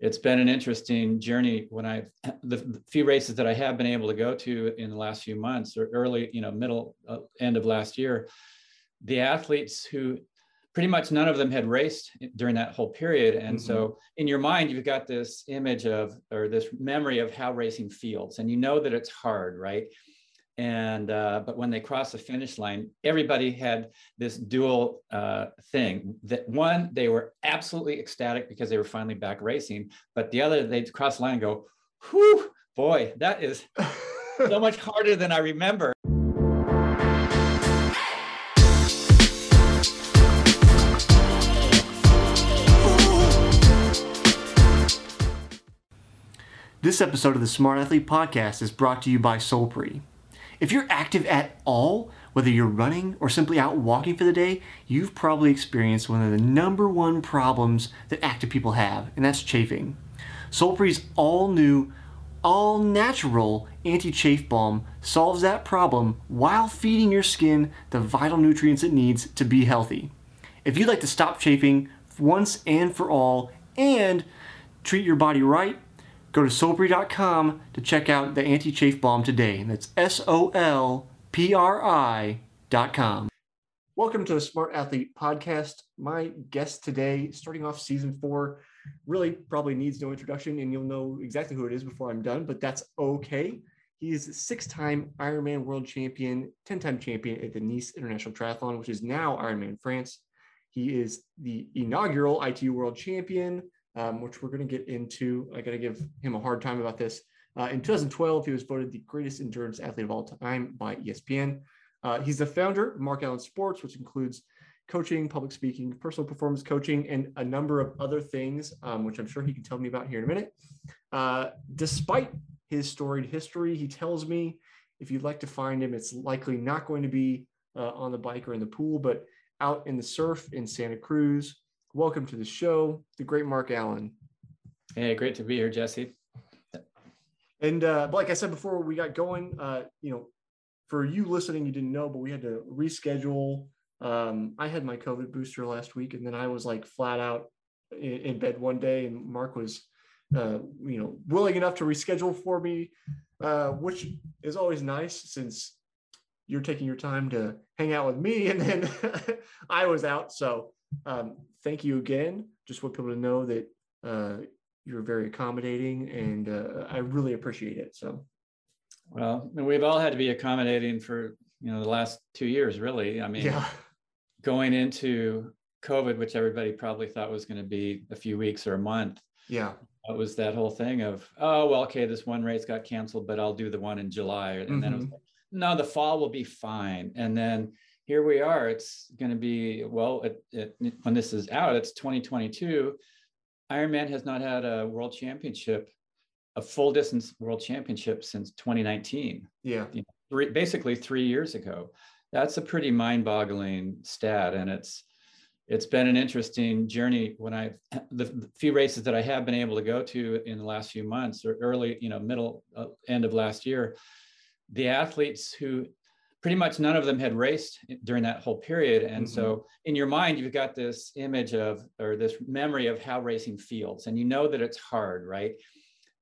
it's been an interesting journey when I the, few races that I have been able to go to in the last few months or early, you know, middle uh, end of last year, the athletes who pretty much none of them had raced during that whole period. And mm-hmm. so in your mind, you've got this image of or this memory of how racing feels, and you know that it's hard, right? And uh, but when they crossed the finish line everybody had this dual uh, thing that one they were absolutely ecstatic because they were finally back racing but the other they'd cross the line and go whew boy that is so much harder than i remember This episode of the Smart Athlete Podcast is brought to you by Solpri. If you're active at all, whether you're running or simply out walking for the day, you've probably experienced one of the number one problems that active people have, and that's chafing. Solpri's all new, all natural anti chafe balm solves that problem while feeding your skin the vital nutrients it needs to be healthy. If you'd like to stop chafing once and for all and treat your body right, Go to solpri.com to check out the anti chafe balm today. That's S O L P R I.com. Welcome to the Smart Athlete Podcast. My guest today, starting off season four, really probably needs no introduction, and you'll know exactly who it is before I'm done, but that's okay. He is six time Ironman world champion, 10 time champion at the Nice International Triathlon, which is now Ironman France. He is the inaugural ITU world champion, um, which we're going to get into. I got to give him a hard time about this. Uh, in 2012, he was voted the greatest endurance athlete of all time by ESPN. Uh, he's the founder of Mark Allen Sports, which includes coaching, public speaking, personal performance coaching, and a number of other things, um, which I'm sure he can tell me about here in a minute. Uh, despite his storied history, he tells me if you'd like to find him, it's likely not going to be uh, on the bike or in the pool, but out in the surf in Santa Cruz welcome to the show, the great Mark Allen. Hey, great to be here, Jesse. And uh, but like I said before we got going, uh, you know, for you listening, you didn't know, but we had to reschedule. Um, I had my COVID booster last week, and then I was like flat out in, in bed one day, and Mark was, uh, you know, willing enough to reschedule for me, uh, which is always nice since you're taking your time to hang out with me, and then I was out. So um, thank you again. Just want people to know that uh, you're very accommodating, and uh, I really appreciate it. So, well, we've all had to be accommodating for you know the last two years, really. I mean, yeah. going into COVID, which everybody probably thought was going to be a few weeks or a month. Yeah. It was that whole thing of, oh, well, okay, this one race got canceled, but I'll do the one in July. And mm-hmm. then it was, mm-hmm. no, the fall will be fine. And then here we are. It's going to be, well, it, it, when this is out, it's 2022. Ironman has not had a world championship, a full distance world championship since 2019. Yeah. You know, three, basically three years ago. That's a pretty mind boggling stat. And it's, it's been an interesting journey when the, the, few races that I have been able to go to in the last few months or early, you know, middle uh, end of last year, the athletes who pretty much none of them had raced during that whole period. And mm-hmm. so in your mind, you've got this image of, or this memory of how racing feels, and you know that it's hard, right?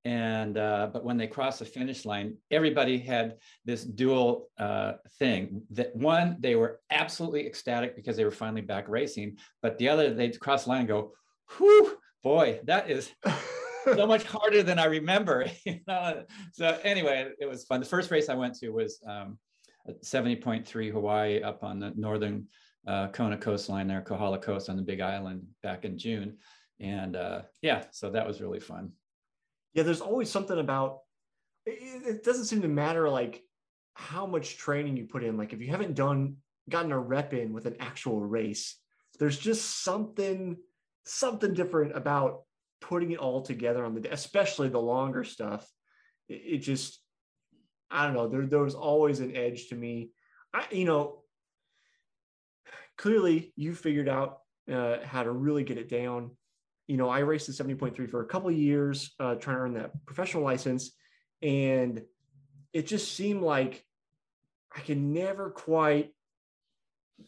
And, uh, but when they cross the finish line, everybody had this dual uh, thing that one, they were absolutely ecstatic because they were finally back racing, but the other, they'd cross the line and go, whew, boy, that is so much harder than I remember. so anyway, it was fun. The first race I went to was um, 70.3 Hawaii up on the northern uh, Kona coastline there, Kohala Coast on the Big Island back in June. And uh, yeah, so that was really fun. Yeah, there's always something about it, it doesn't seem to matter like how much training you put in. Like if you haven't done gotten a rep in with an actual race, there's just something something different about putting it all together on the day, especially the longer stuff. It, it just I don't know. There, there was always an edge to me. I, you know, clearly you figured out uh, how to really get it down. You know, I raced the 70.3 for a couple of years, uh, trying to earn that professional license. And it just seemed like I could never quite,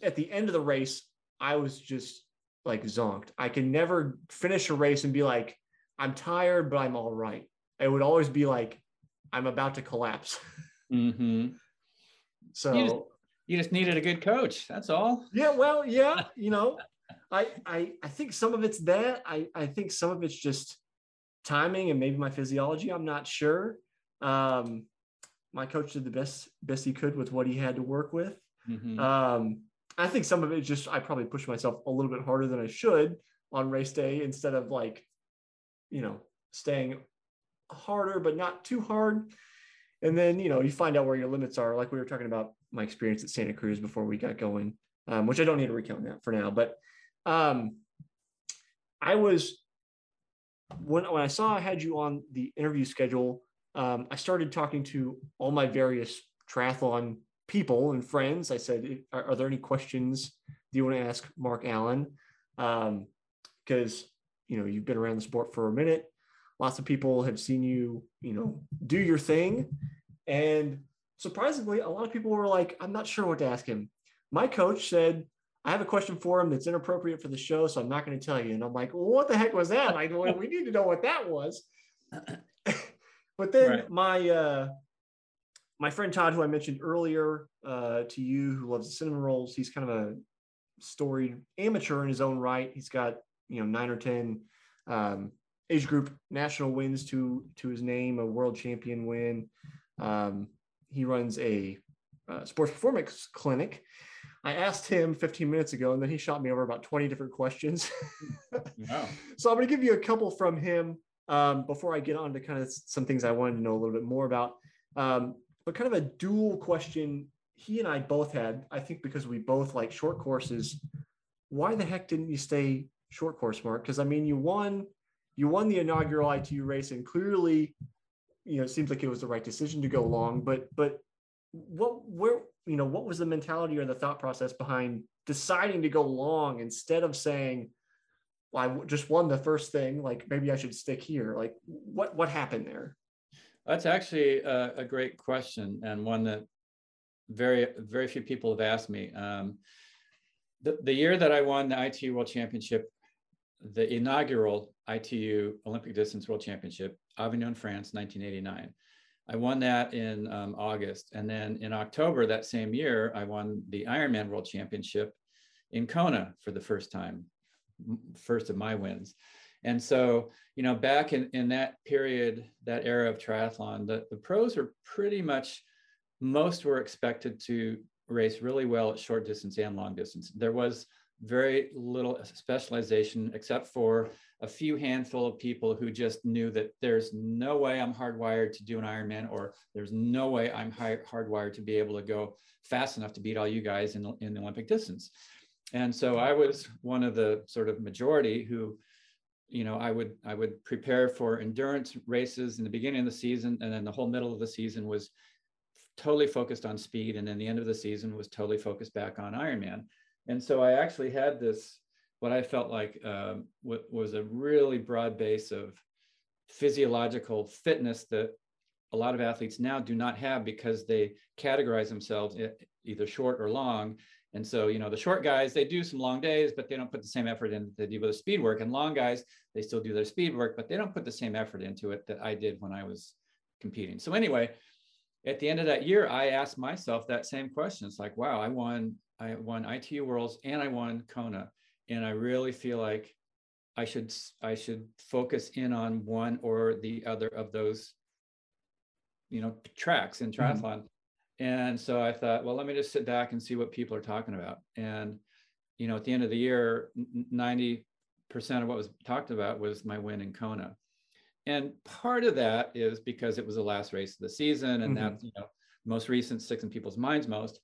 at the end of the race, I was just like zonked. I could never finish a race and be like, I'm tired, but I'm all right. It would always be like I'm about to collapse. Mm-hmm. So You just- You just needed a good coach. That's all. yeah, well, yeah, you know, I I I think some of it's that. I I think some of it's just timing and maybe my physiology. I'm not sure. Um, my coach did the best best he could with what he had to work with. Mhm. Um, I think some of it just I probably pushed myself a little bit harder than I should on race day instead of like, you know, staying harder but not too hard. And then you know you find out where your limits are, like we were talking about my experience at Santa Cruz before we got going, um, which I don't need to recount that for now. But um, I was when when I saw I had you on the interview schedule, um, I started talking to all my various triathlon people and friends. I said, "Are, are there any questions do you want to ask Mark Allen?" Because you know you've been around the sport for a minute. Lots of people have seen you, you know, do your thing, and surprisingly, a lot of people were like, "I'm not sure what to ask him." My coach said, I have a question for him that's inappropriate for the show, so I'm not going to tell you. And I'm like, well, what the heck was that? Like, well, we need to know what that was. but then Right. my uh, my friend Todd, who I mentioned earlier uh, to you, who loves the cinnamon rolls, he's kind of a storied amateur in his own right. He's got you know nine or ten um, age group national wins to to his name, a world champion win. Um, he runs a uh, sports performance clinic. I asked him 15 minutes ago, and then he shot me over about 20 different questions. Wow. so I'm going to give you a couple from him um, before I get on to kind of some things I wanted to know a little bit more about. Um, but kind of a dual question he and I both had, I think because we both like short courses. Why the heck didn't you stay short course, Mark? Because I mean, you won, you won the inaugural ITU race, and clearly, you know, it seems like it was the right decision to go long. But but what where you know what was the mentality or the thought process behind deciding to go long instead of saying well, I just won the first thing like maybe i should stick here like what what happened there That's actually a, a great question and one that very very few people have asked me. Um, the, the year that I won the ITU World Championship, the inaugural ITU Olympic Distance World Championship, Avignon, France, 1989. I won that in um, August, and then in October that same year, I won the Ironman World Championship in Kona for the first time, first of my wins. And so, you know, back in, in that period, that era of triathlon, the, the pros were pretty much, most were expected to race really well at short distance and long distance. There was very little specialization except for a few handful of people who just knew that there's no way I'm hardwired to do an Ironman, or there's no way I'm hardwired to be able to go fast enough to beat all you guys in, in the Olympic distance. And so I was one of the sort of majority who, you know, I would I would prepare for endurance races in the beginning of the season, and then the whole middle of the season was totally focused on speed, and then the end of the season was totally focused back on Ironman. And so I actually had this what I felt like um, wa- was a really broad base of physiological fitness that a lot of athletes now do not have because they categorize themselves either short or long. And so, you know, the short guys, they do some long days, but they don't put the same effort in that they do with the speed work. And long guys, they still do their speed work, but they don't put the same effort into it that I did when I was competing. So anyway, at the end of that year, I asked myself that same question. It's like, wow, I won, I won ITU Worlds and I won Kona. And I really feel like I should I should focus in on one or the other of those, you know, tracks in triathlon. And so I thought, well, let me just sit back and see what people are talking about. And you know, at the end of the year, ninety percent of what was talked about was my win in Kona. And part of that is because it was the last race of the season, and Mhm. that's you know most recent sticks in people's minds most.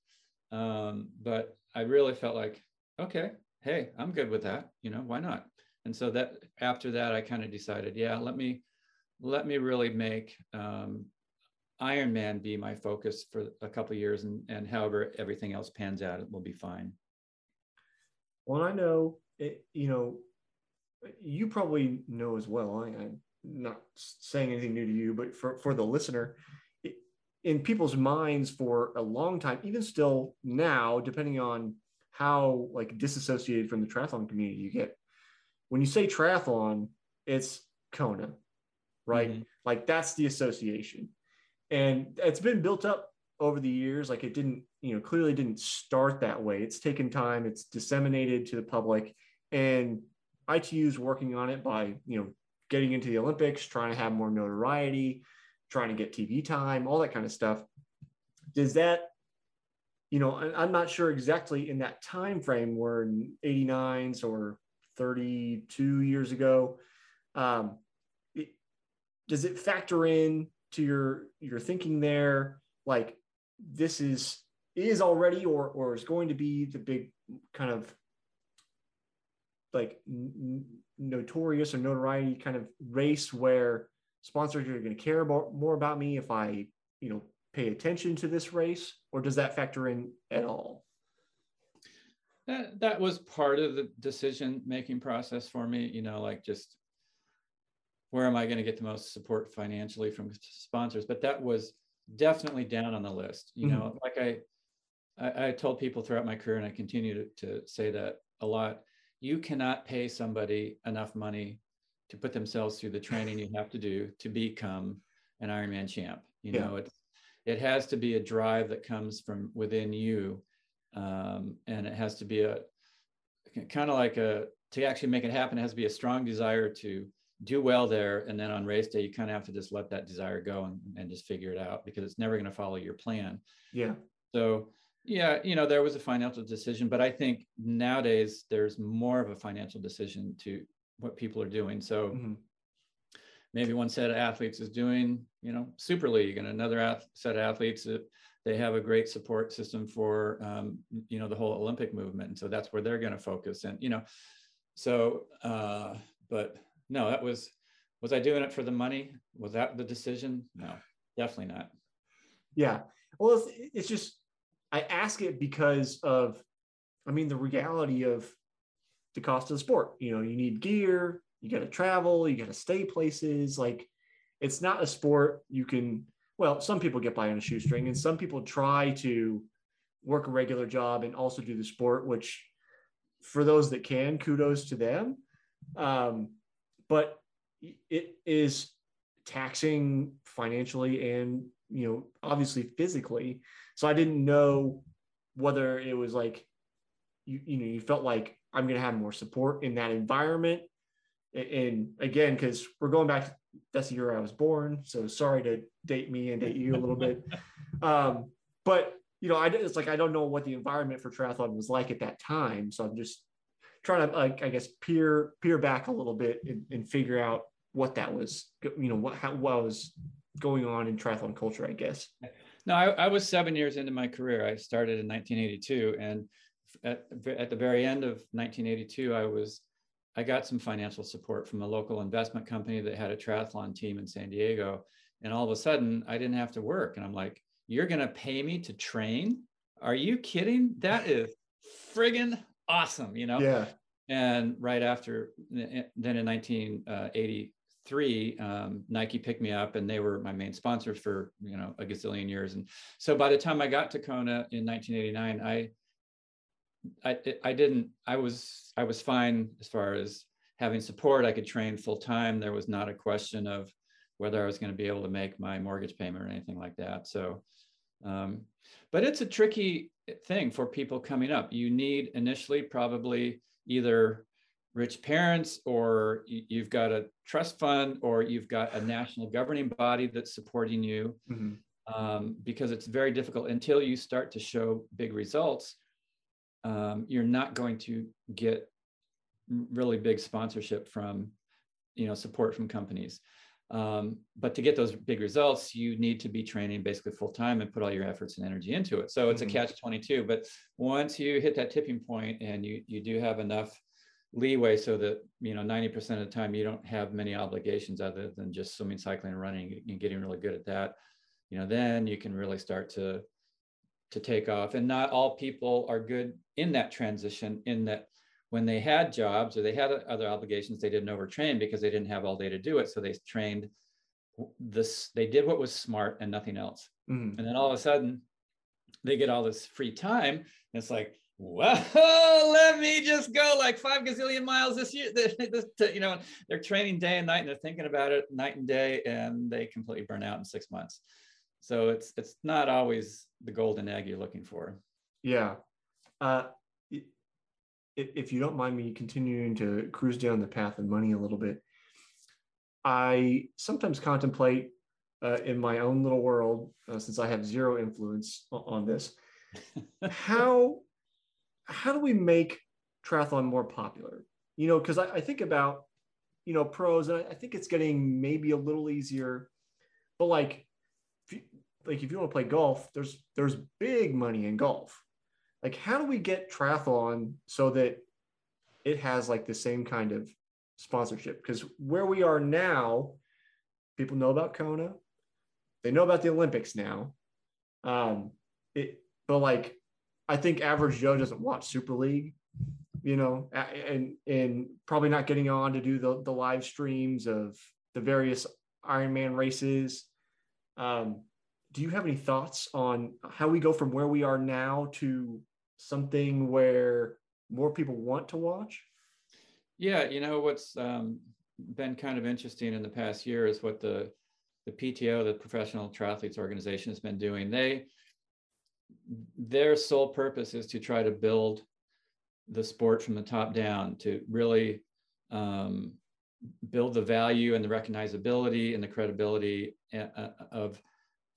Um, but I really felt like, okay, hey, I'm good with that. You know, why not? And so that after that, I kind of decided, yeah, let me let me really make um, Ironman be my focus for a couple years, and and however everything else pans out, it will be fine. well i know it, you know you probably know as well I, i'm not saying anything new to you but for, for the listener in people's minds for a long time even still now depending on how like disassociated from the triathlon community you get when you say triathlon it's Kona, right? Mm-hmm. Like that's the association. And it's been built up over the years. Like it didn't, you know, clearly didn't start that way. It's taken time, it's disseminated to the public. And ITU is working on it by, you know, getting into the Olympics, trying to have more notoriety, trying to get TV time, all that kind of stuff. Does that, you know, I'm not sure exactly in that time frame, we're in 89s or 32 years ago. Um, it, does it factor in to your your thinking there? Like this is is already or or is going to be the big kind of like n- notorious or notoriety kind of race where sponsors are going to care about, more about me if I, you know, pay attention to this race, or does that factor in at all? That that was part of the decision making process for me. You know, like just where am I going to get the most support financially from sponsors? But that was definitely down on the list. You mm-hmm. know, like I, I, I told people throughout my career, and I continue to, to say that a lot you cannot pay somebody enough money to put themselves through the training you have to do to become an Ironman champ. You yeah. know, it it has to be a drive that comes from within you, um, and it has to be a kind of like a to actually make it happen. It has to be a strong desire to do well there, and then on race day, you kind of have to just let that desire go and, and just figure it out because it's never going to follow your plan. Yeah. So yeah, you know, there was a financial decision, but I think nowadays there's more of a financial decision to what people are doing. So mm-hmm. maybe one set of athletes is doing, you know, Super League, and another ath- set of athletes uh, they have a great support system for, um, you know, the whole Olympic movement, and so that's where they're going to focus. And you know, so uh, but no, that was was I doing it for the money? Was that the decision? No, definitely not. Yeah. Well, it's, it's just I ask it because of, I mean, the reality of the cost of the sport. You know, you need gear, you got to travel, you got to stay places. Like, it's not a sport you can. Well, some people get by on a shoestring, and some people try to work a regular job and also do the sport. Which, for those that can, kudos to them. Um, but it is taxing financially and you know obviously physically so I didn't know whether it was like you you know you felt like I'm going to have more support in that environment. And again, because we're going back, to, that's the year I was born. So sorry to date me and date you a little bit. Um, but you know, I it's like I don't know what the environment for triathlon was like at that time. So I'm just trying to like I guess peer peer back a little bit and, and figure out what that was. You know what how what was going on in triathlon culture, I guess. No, I, I, was seven years into my career. I started in 1982, and at, at the very end of 1982, I was I got some financial support from a local investment company that had a triathlon team in San Diego, and all of a sudden, I didn't have to work, and I'm like, "You're going to pay me to train? Are you kidding? That is friggin' awesome!" You know? Yeah. And right after, then in 1983, um, Nike picked me up, and they were my main sponsors for you know a gazillion years. And so by the time I got to Kona in 1989, I I I didn't I was I was fine as far as having support. I could train full time. There was not a question of whether I was going to be able to make my mortgage payment or anything like that. So, um, but it's a tricky thing for people coming up. You need initially probably either rich parents or you've got a trust fund or you've got a national governing body that's supporting you mm-hmm. um, because it's very difficult until you start to show big results um, you're not going to get really big sponsorship from you know support from companies. Um, but to get those big results you need to be training basically full time and put all your efforts and energy into it. So it's mm-hmm. a catch 22 but once you hit that tipping point and you you do have enough leeway so that you know 90% of the time you don't have many obligations other than just swimming cycling and running and getting really good at that you know then you can really start to to take off and not all people are good in that transition in that when they had jobs or they had other obligations they didn't overtrain because they didn't have all day to do it so they trained this they did what was smart and nothing else mm. and then all of a sudden they get all this free time and it's like well, let me just go like five gazillion miles this year. This, you know, they're training day and night and they're thinking about it night and day and they completely burn out in six months. So it's it's not always the golden egg you're looking for. Yeah. Uh, if you don't mind me continuing to cruise down the path of money a little bit, I sometimes contemplate uh, in my own little world, uh, since I have zero influence on this, how how do we make triathlon more popular? You know, because I, I, think about you know pros, and I, I, think it's getting maybe a little easier, but like, like if you want to play golf, there's there's big money in golf. Like, how do we get triathlon so that it has like the same kind of sponsorship? Because where we are now, people know about Kona, they know about the Olympics now. Um, it, but like I think average Joe doesn't watch Super League, you know, and and probably not getting on to do the the live streams of the various Ironman races. Um, do you have any thoughts on how we go from where we are now to something where more people want to watch? Yeah, you know what's um, been kind of interesting in the past year is what the the PTO, the Professional Triathletes Organization, has been doing. They their sole purpose is to try to build the sport from the top down to really um, build the value and the recognizability and the credibility uh, uh, of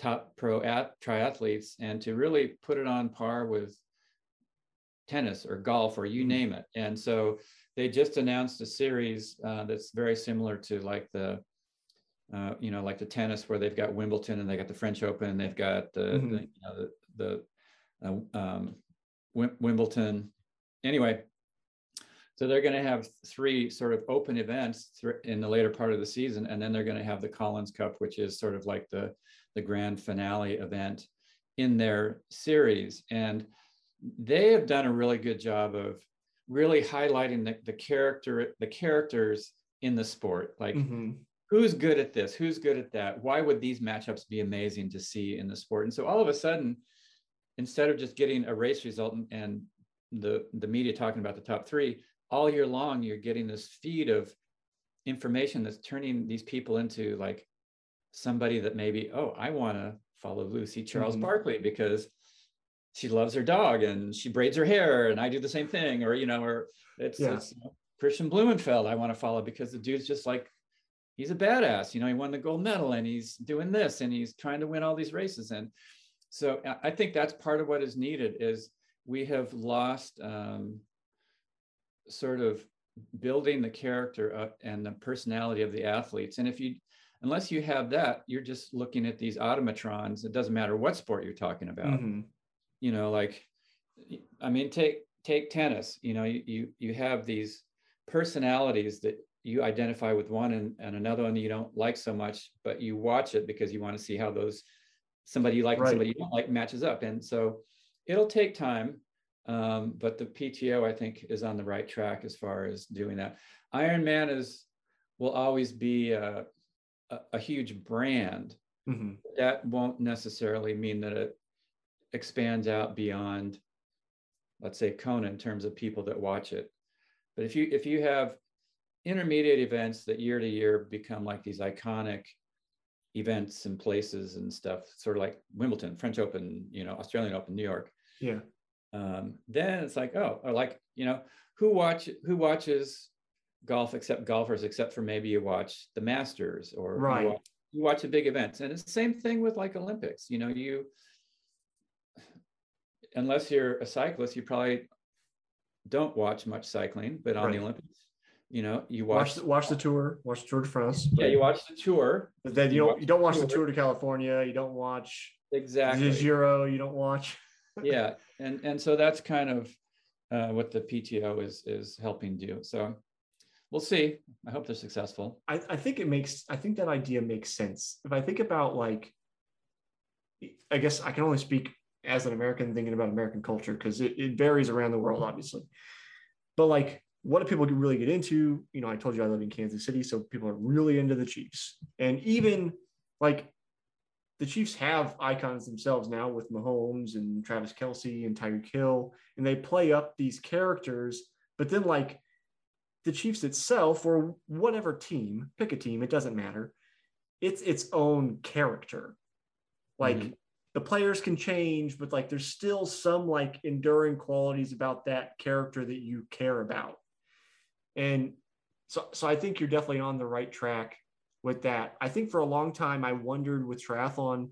top pro at, triathletes and to really put it on par with tennis or golf or you mm-hmm. name it. And so they just announced a series uh, that's very similar to like the uh, you know, like the tennis where they've got Wimbledon and they got the French Open and they've got the, mm-hmm. the you know, the, the uh, um, Wimbledon. Anyway, so they're going to have three sort of open events in the later part of the season, and then they're going to have the Collins Cup, which is sort of like the the grand finale event in their series. And they have done a really good job of really highlighting the, the character the characters in the sport, like. Mm-hmm who's good at this who's good at that why would these matchups be amazing to see in the sport and so all of a sudden instead of just getting a race result and, and the the media talking about the top three all year long you're getting this feed of information that's turning these people into like somebody that maybe oh i want to follow lucy charles mm-hmm. barclay because she loves her dog and she braids her hair and i do the same thing or you know or it's, yeah. it's you know, kristian blummenfelt i want to follow because the dude's just like he's a badass you know he won the gold medal and he's doing this and he's trying to win all these races and so I think that's part of what is needed is we have lost um, sort of building the character and the personality of the athletes. And if you, unless you have that, you're just looking at these automatrons. It doesn't matter what sport you're talking about. Mm-hmm. You know, like, I mean, take take tennis. You know, you you, you have these personalities that you identify with one and, and another one you don't like so much, but you watch it because you want to see how those somebody you like right. and somebody you don't like matches up. And so it'll take time, um, but the PTO I think is on the right track as far as doing that. Ironman is will always be a, a, a huge brand. Mm-hmm. That won't necessarily mean that it expands out beyond, let's say, Kona in terms of people that watch it. But if you if you have intermediate events that year to year become like these iconic events and places and stuff, sort of like Wimbledon, French Open, you know, Australian Open, New York. Yeah. Um, then it's like, oh, or like, you know, who watch who watches golf except golfers, except for maybe you watch the Masters or right. you, watch, you watch the big events. And it's the same thing with like Olympics. You know, you unless you're a cyclist, you probably don't watch much cycling, but on right. the Olympics, you know, you watch watch the, watch the tour, watch Tour de France. Yeah, you watch the tour. But then you, you don't you don't watch the, tour. the Tour de California. You don't watch exactly the Giro. You don't watch. yeah, and and so that's kind of uh, what the PTO is is helping do. So we'll see. I hope they're successful. I, I think it makes. I think that idea makes sense. If I think about like, I guess I can only speak as an American thinking about American culture because it, it varies around the world, obviously. But like what do people really get into? You know, I told you I live in Kansas City, so people are really into the Chiefs. And even like the Chiefs have icons themselves now with Mahomes and Travis Kelce and Tyreek Hill, and they play up these characters. But then, like the Chiefs itself, or whatever team, pick a team, it doesn't matter. It's its own character. Like mm-hmm. the players can change, but like there's still some like enduring qualities about that character that you care about. And so, so I think you're definitely on the right track with that. I think for a long time, I wondered with triathlon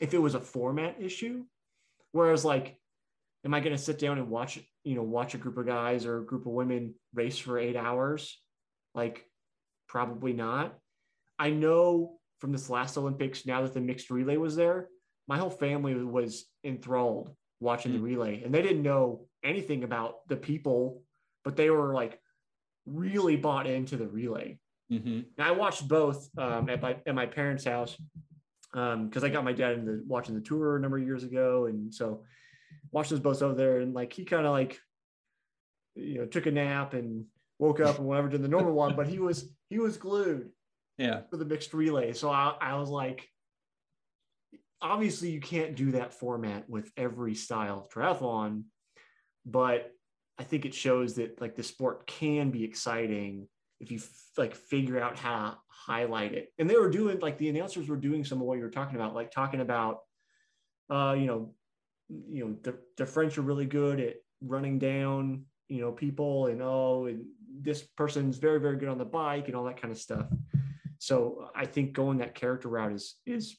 if it was a format issue. Whereas, like, am I going to sit down and watch, you know, watch a group of guys or a group of women race for eight hours? Like, probably not. I know from this last Olympics, now that the mixed relay was there, my whole family was enthralled watching mm-hmm. the mm. relay and they didn't know anything about the people, but they were like really bought into the relay. Mm-hmm. Now I watched both um, at my at my parents' house because um, I got my dad into watching the tour a number of years ago, and so watched those both over there. And like he kind of like you know took a nap and woke up and whatever did the normal one, but he was he was glued. Yeah. For the mixed relay, so I, I was like, obviously you can't do that format with every style of triathlon, but I think it shows that like the sport can be exciting if you f- like figure out how to highlight it. And they were doing like the announcers were doing some of what you were talking about, like talking about, uh, you know, you know, the, the French are really good at running down, you know, people and oh, and this person's very, very good on the bike and all that kind of stuff. So I think going that character route is is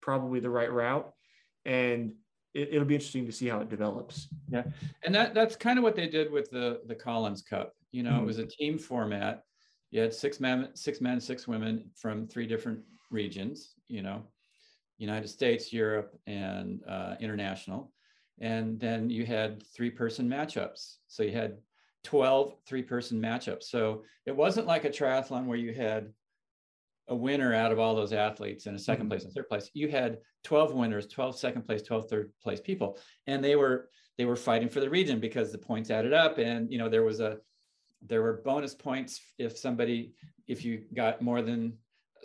probably the right route. And it, will be interesting to see how it develops. Yeah, and that that's kind of what they did with the the Collins Cup. You know, mm-hmm. it was a team format. You had six men, six men, six women from three different regions. You know, United States, Europe, and uh, international. And then you had three person matchups. So you had 12 three person matchups. So it wasn't like a triathlon where you had a winner out of all those athletes and a 2nd mm-hmm. place and third place you had 12 winners 12 second place 12 third place people and they were they were fighting for the region because the points added up and you know there was a there were bonus points if somebody if you got more than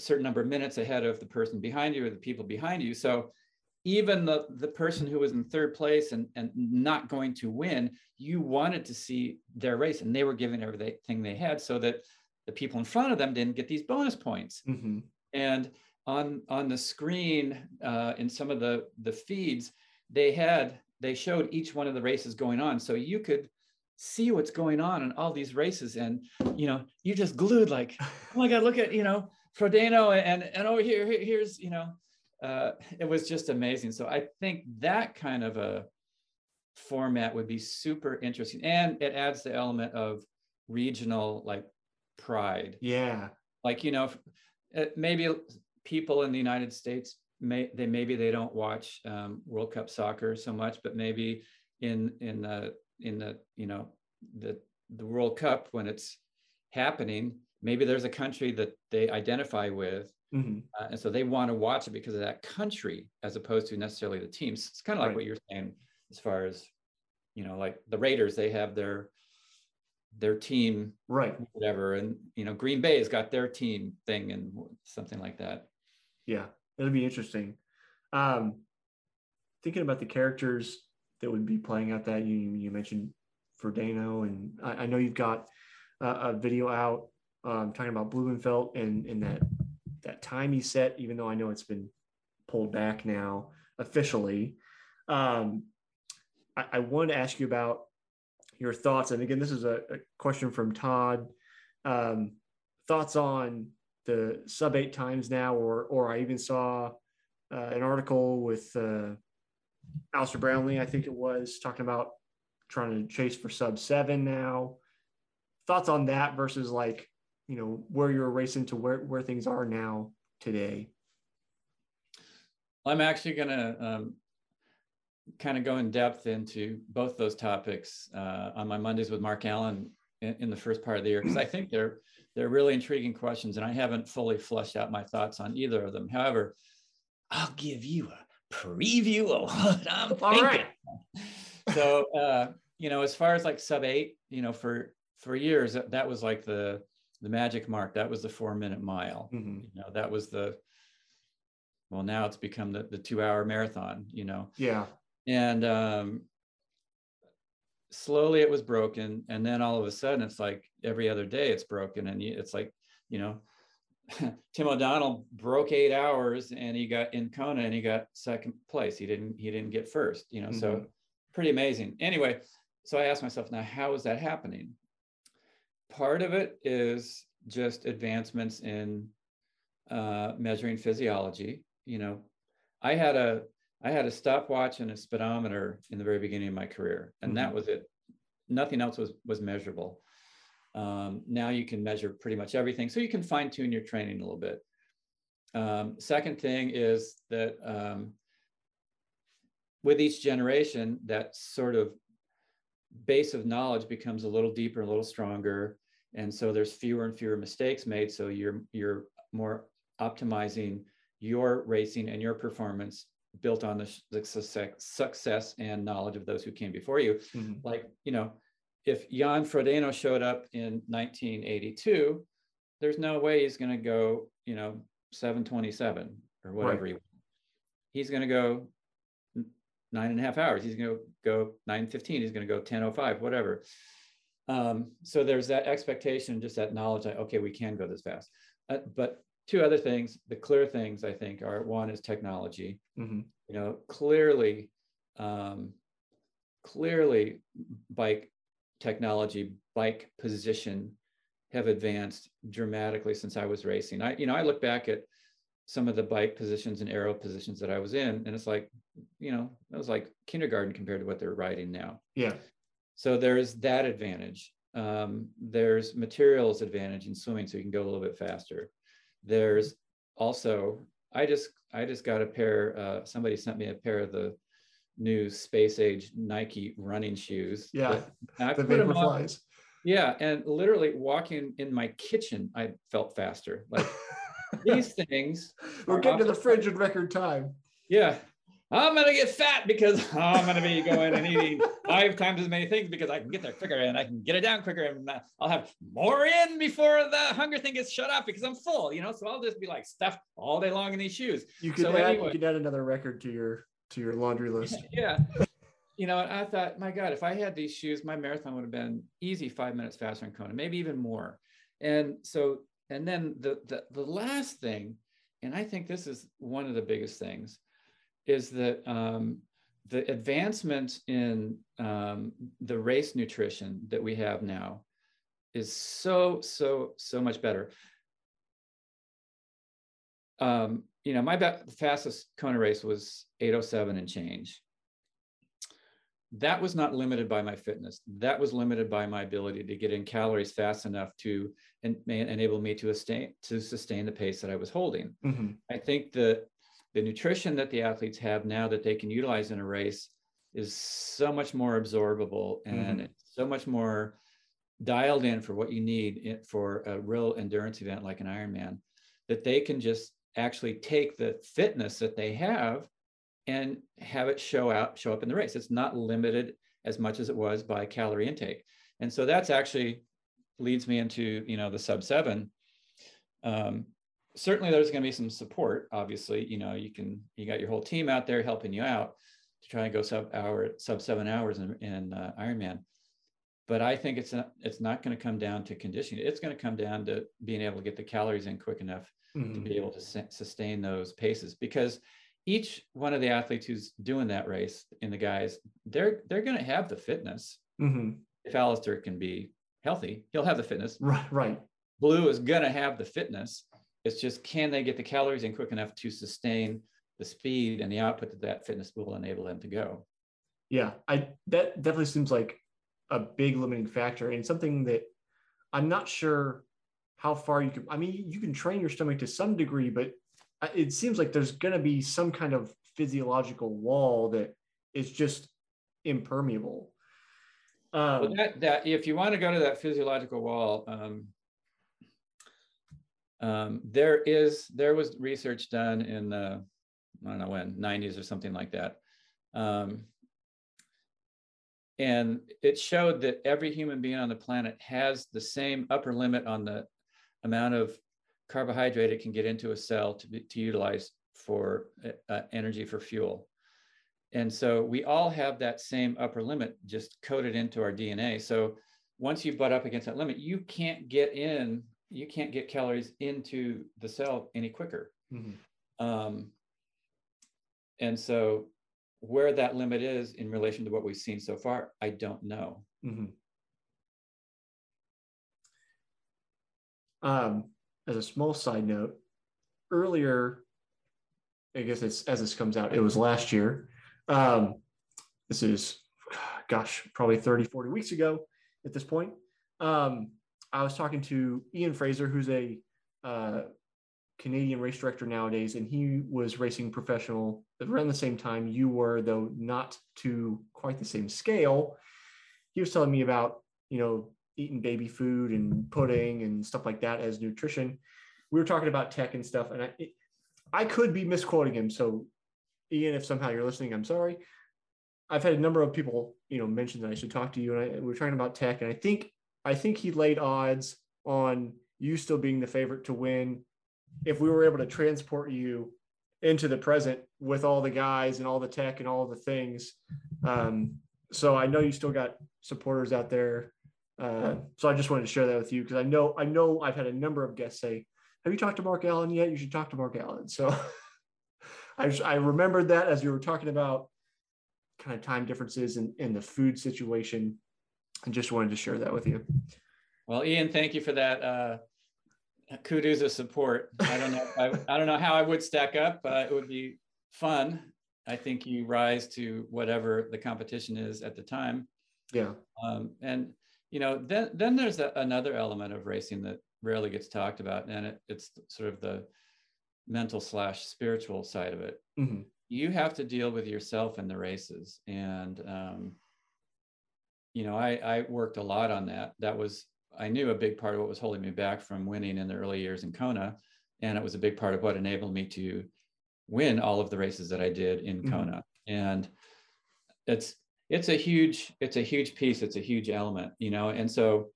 certain number of minutes ahead of the person behind you or the people behind you so even the the person who was in third place and and not going to win you wanted to see their race and they were giving everything they had so that the people in front of them didn't get these bonus points. Mm-hmm. And on on the screen uh, in some of the the feeds, they had they showed each one of the races going on, so you could see what's going on in all these races, and you know you just glued like, oh my god, look at you know Frodeno and and over here here's you know uh, it was just amazing. So I think that kind of a format would be super interesting, and it adds the element of regional like pride. Yeah. Like, you know, uh, maybe people in the United States may they maybe they don't watch um, World Cup soccer so much, but maybe in in the in the you know the the World Cup when it's happening, maybe there's a country that they identify with, mm-hmm. uh, and so they want to watch it because of that country as opposed to necessarily the teams. It's kind of like right. what you're saying as far as you know, like the Raiders, they have their their team right whatever and you know green bay has got their team thing and something like that yeah it'll be interesting um thinking about the characters that would be playing out that you you mentioned Frodeno and I, I know you've got a video out um, talking about Blummenfelt and and that that time he set even though I know it's been pulled back now officially um I, I wanted to ask you about your thoughts. And again, this is a, a question from Todd. Um, thoughts on the sub eight times now, or or I even saw uh, an article with uh, Alistair Brownlee, I think it was, talking about trying to chase for sub seven now. Thoughts on that versus like you know where you're racing to where where things are now today. I'm actually going to um, kind of go in depth into both those topics uh, on my Mondays with Mark Allen in, in the first part of the year because I think they're they're really intriguing questions, and I haven't fully fleshed out my thoughts on either of them. However, I'll give you a preview of what I'm thinking. All right. So, uh, you know, as far as like sub eight, you know, for for years that, that was like the the magic mark. That was the four minute mile. Mm-hmm. You know, that was the well now it's become the, the two hour marathon you know yeah and um, slowly it was broken and then all of a sudden it's like every other day it's broken and it's like you know tim o'donnell broke eight hours and he got in kona and he got second place he didn't he didn't get first you know mm-hmm. so pretty amazing anyway so i asked myself now how is that happening part of it is just advancements in uh, measuring physiology you know i had a I had a stopwatch and a speedometer in the very beginning of my career, and mm-hmm. that was it. Nothing else was was measurable. Um, now you can measure pretty much everything, so you can fine tune your training a little bit. Um, second thing is that um, with each generation, that sort of base of knowledge becomes a little deeper, a little stronger, and so there's fewer and fewer mistakes made. So you're you're more optimizing your racing and your performance built on the, the success and knowledge of those who came before you. Mm-hmm. Like, you know, if Jan Frodeno showed up in 1982, there's no way he's going to go, you know, 727 or whatever right. he He's going to go nine and a half hours. He's going to go 915. He's going to go 1005, whatever. Um, so there's that expectation, just that knowledge that, okay, we can go this fast. Uh, but two other things the clear things i think are one is technology mm-hmm. you know clearly um, clearly bike technology bike position have advanced dramatically since i was racing i you know i look back at some of the bike positions and aero positions that i was in and it's like you know it was like kindergarten compared to what they're riding now yeah so there's that advantage um, there's materials advantage in swimming so you can go a little bit faster there's also I just I just got a pair. Uh, somebody sent me a pair of the new space age Nike running shoes. Yeah, I the Vaporflies. Yeah, and literally walking in my kitchen, I felt faster. Like these things. We're getting to the fridge in record time. Yeah, I'm gonna get fat because oh, I'm gonna be going and eating five times as many things because I can get there quicker and I can get it down quicker and uh, I'll have more in before the hunger thing gets shut off because I'm full, you know. So I'll just be like stuffed all day long in these shoes. You could so add anyway, you could add another record to your to your laundry list. Yeah. you know, I thought, my God, if I had these shoes, my marathon would have been easy five minutes faster in Kona, maybe even more. And so, and then the the, the last thing, and I think this is one of the biggest things is that um, the advancement in um, the race nutrition that we have now is so so so much better. Um, you know, my fastest Kona race was 807 and change. That was not limited by my fitness. That was limited by my ability to get in calories fast enough to en- enable me to sustain to sustain the pace that I was holding. Mm-hmm. I think that the nutrition that the athletes have now that they can utilize in a race is so much more absorbable and mm-hmm. so much more dialed in for what you need for a real endurance event like an Ironman that they can just actually take the fitness that they have and have it show out show up in the race. It's not limited as much as it was by calorie intake. And so that's actually leads me into you know the sub seven. Um, certainly there's going to be some support obviously you know you can you got your whole team out there helping you out to try and go sub hour sub seven hours in, in uh, ironman. But i think it's not it's not going to come down to conditioning. It's going to come down to being able to get the calories in quick enough mm-hmm. to be able to su- sustain those paces. Because each one of the athletes who's doing that race in the guys they're they're going to have the fitness. Mm-hmm. if Alistair can be healthy he'll have the fitness. Right right. Blue is going to have the fitness it's just can they get the calories in quick enough to sustain the speed and the output that that fitness will enable them to go. Yeah, I that definitely seems like a big limiting factor and something that I'm not sure how far you can. I mean, you can train your stomach to some degree, but it seems like there's going to be some kind of physiological wall that is just impermeable. Um, well, that, that if you want to go to that physiological wall, um, um, there is there was research done in the I don't know when 90s or something like that. Um, and it showed that every human being on the planet has the same upper limit on the amount of carbohydrate it can get into a cell to, be, to utilize for uh, energy for fuel. And so we all have that same upper limit just coded into our DNA. So once you butt up against that limit, you can't get in, you can't get calories into the cell any quicker. Mm-hmm. Um, and so where that limit is in relation to what we've seen so far, I don't know. Mm-hmm. Um, as a small side note, earlier, I guess it's as this comes out, it was last year. Um, this is, gosh, probably 30, 40 weeks ago at this point. Um, I was talking to Ian Fraser, who's a uh, Canadian race director nowadays, and he was racing professional around the same time you were, though not to quite the same scale. He was telling me about, you know, eating baby food and pudding and stuff like that as nutrition. We were talking about tech and stuff, and I, it, I could be misquoting him. So, Ian, if somehow you're listening, I'm sorry. I've had a number of people, you know, mention that I should talk to you, and, I, we are talking about tech, and I think I think he laid odds on you still being the favorite to win if we were able to transport you into the present with all the guys and all the tech and all the things. Um, so I know you still got supporters out there uh, so I just wanted to share that with you because I know I know I've had a number of guests say, "Have you talked to Mark Allen yet? You should talk to Mark Allen." So I just, I remembered that as you were talking about kind of time differences in, in the food situation, and just wanted to share that with you. Well, Ian, thank you for that. Uh, kudos of support. I don't know. I, I don't know how I would stack up. Uh, it would be fun. I think you rise to whatever the competition is at the time. Yeah. Um, and you know, then then there's a, another element of racing that rarely gets talked about, and it, it's sort of the mental slash spiritual side of it. Mm-hmm. You have to deal with yourself in the races, and um, you know, I, I worked a lot on that. That was I knew a big part of what was holding me back from winning in the early years in Kona, and it was a big part of what enabled me to win all of the races that I did in mm-hmm. Kona. And it's it's a huge it's a huge piece it's a huge element you know and so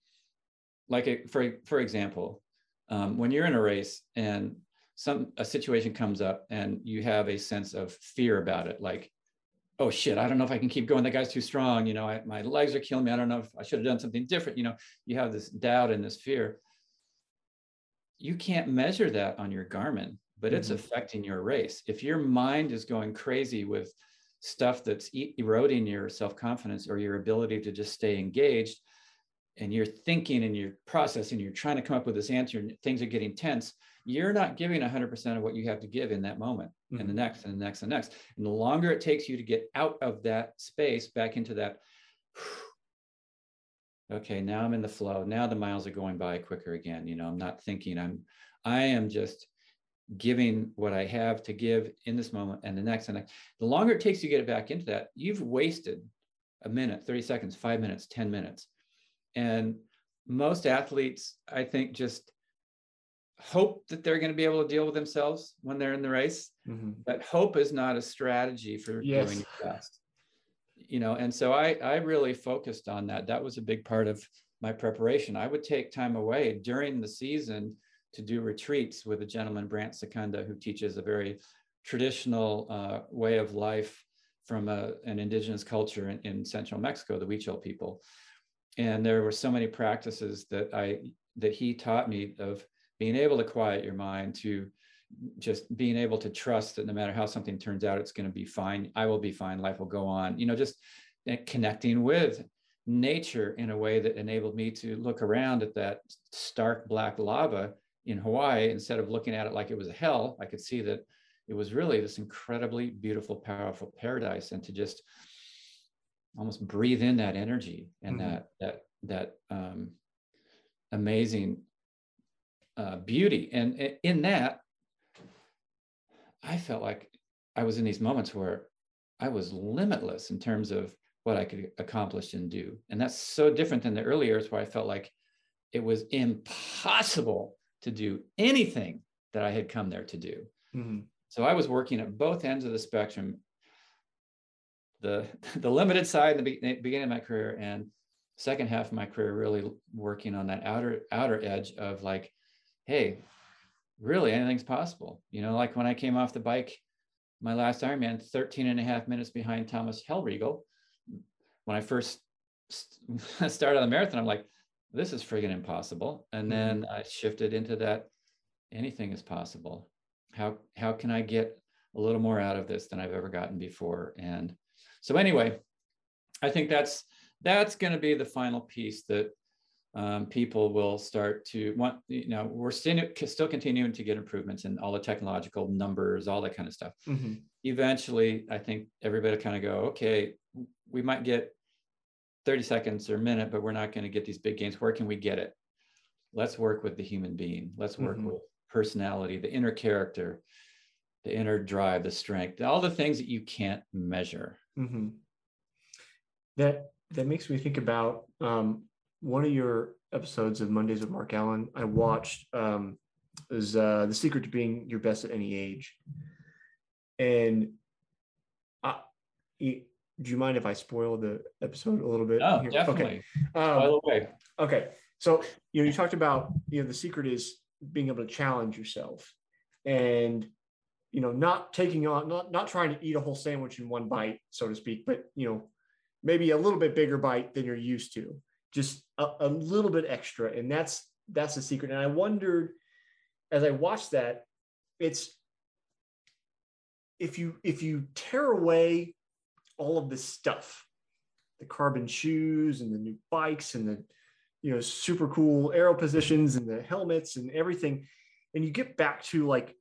like a, for for example um, when you're in a race and some a situation comes up and you have a sense of fear about it like oh shit i don't know if i can keep going that guy's too strong you know I, my legs are killing me i don't know if i should have done something different you know you have this doubt and this fear. You can't measure that on your garmin but it's mm-hmm. affecting your race. If your mind is going crazy with stuff that's eroding your self-confidence or your ability to just stay engaged and you're thinking and you're processing you're trying to come up with this answer and things are getting tense you're not giving 100% of what you have to give in that moment mm-hmm. and the next and the next and the next and the longer it takes you to get out of that space back into that okay now i'm in the flow now the miles are going by quicker again you know i'm not thinking i'm i am just giving what I have to give in this moment and the next and the, the longer it takes you to get it back into that, you've wasted a minute, 30 seconds, five minutes, 10 minutes. And most athletes, I think, just hope that they're going to be able to deal with themselves when they're in the race. Mm-hmm. But hope is not a strategy for yes. doing your best. You know, and so I I really focused on that. That was a big part of my preparation. I would take time away during the season to do retreats with a gentleman, Brant Secunda, who teaches a very traditional uh, way of life from a, an indigenous culture in, in, central Mexico, the Huichol people. And there were so many practices that I that he taught me of being able to quiet your mind, to just being able to trust that no matter how something turns out, it's going to be fine. I will be fine. Life will go on. You know, just eh, connecting with nature in a way that enabled me to look around at that stark black lava in Hawaii, instead of looking at it like it was a hell, I could see that it was really this incredibly beautiful, powerful paradise, and to just almost breathe in that energy and mm-hmm. that that that um, amazing uh, beauty. And in that, I felt like I was in these moments where I was limitless in terms of what I could accomplish and do. And that's so different than the early years where I felt like it was impossible to do anything that I had come there to do. Mm-hmm. So I was working at both ends of the spectrum, the the limited side in the beginning of my career and second half of my career really working on that outer outer edge of like, hey, really anything's possible. You know, like when I came off the bike, my last Ironman, 13 and a half minutes behind Thomas Hellriegel. When I first started on the marathon, I'm like, this is friggin' impossible. And then mm-hmm. I shifted into that anything is possible. How how can I get a little more out of this than I've ever gotten before? And so anyway, I think that's that's going to be the final piece that um, people will start to want. You know, we're still still continuing to get improvements in all the technological numbers, all that kind of stuff. Mm-hmm. Eventually, I think everybody kind of go, okay, we might get 30 seconds or a minute, but we're not going to get these big gains. Where can we get it? Let's work with the human being. Let's work mm-hmm. with personality, the inner character, the inner drive, the strength, all the things that you can't measure. Mm-hmm. That that makes me think about um, one of your episodes of Mondays with Mark Allen. I watched um, is uh, the secret to being your best at any age, and I, do you mind if I spoil the episode a little bit? Oh, here? definitely. Okay. Um, way. Okay. So you know, you talked about you know the secret is being able to challenge yourself, and you know, not taking on, not not trying to eat a whole sandwich in one bite, so to speak, but you know, maybe a little bit bigger bite than you're used to, just a, a little bit extra, and that's that's the secret. And I wondered as I watched that, it's if you if you tear away all of this stuff the carbon shoes and the new bikes and the you know super cool aero positions and the helmets and everything and you get back to like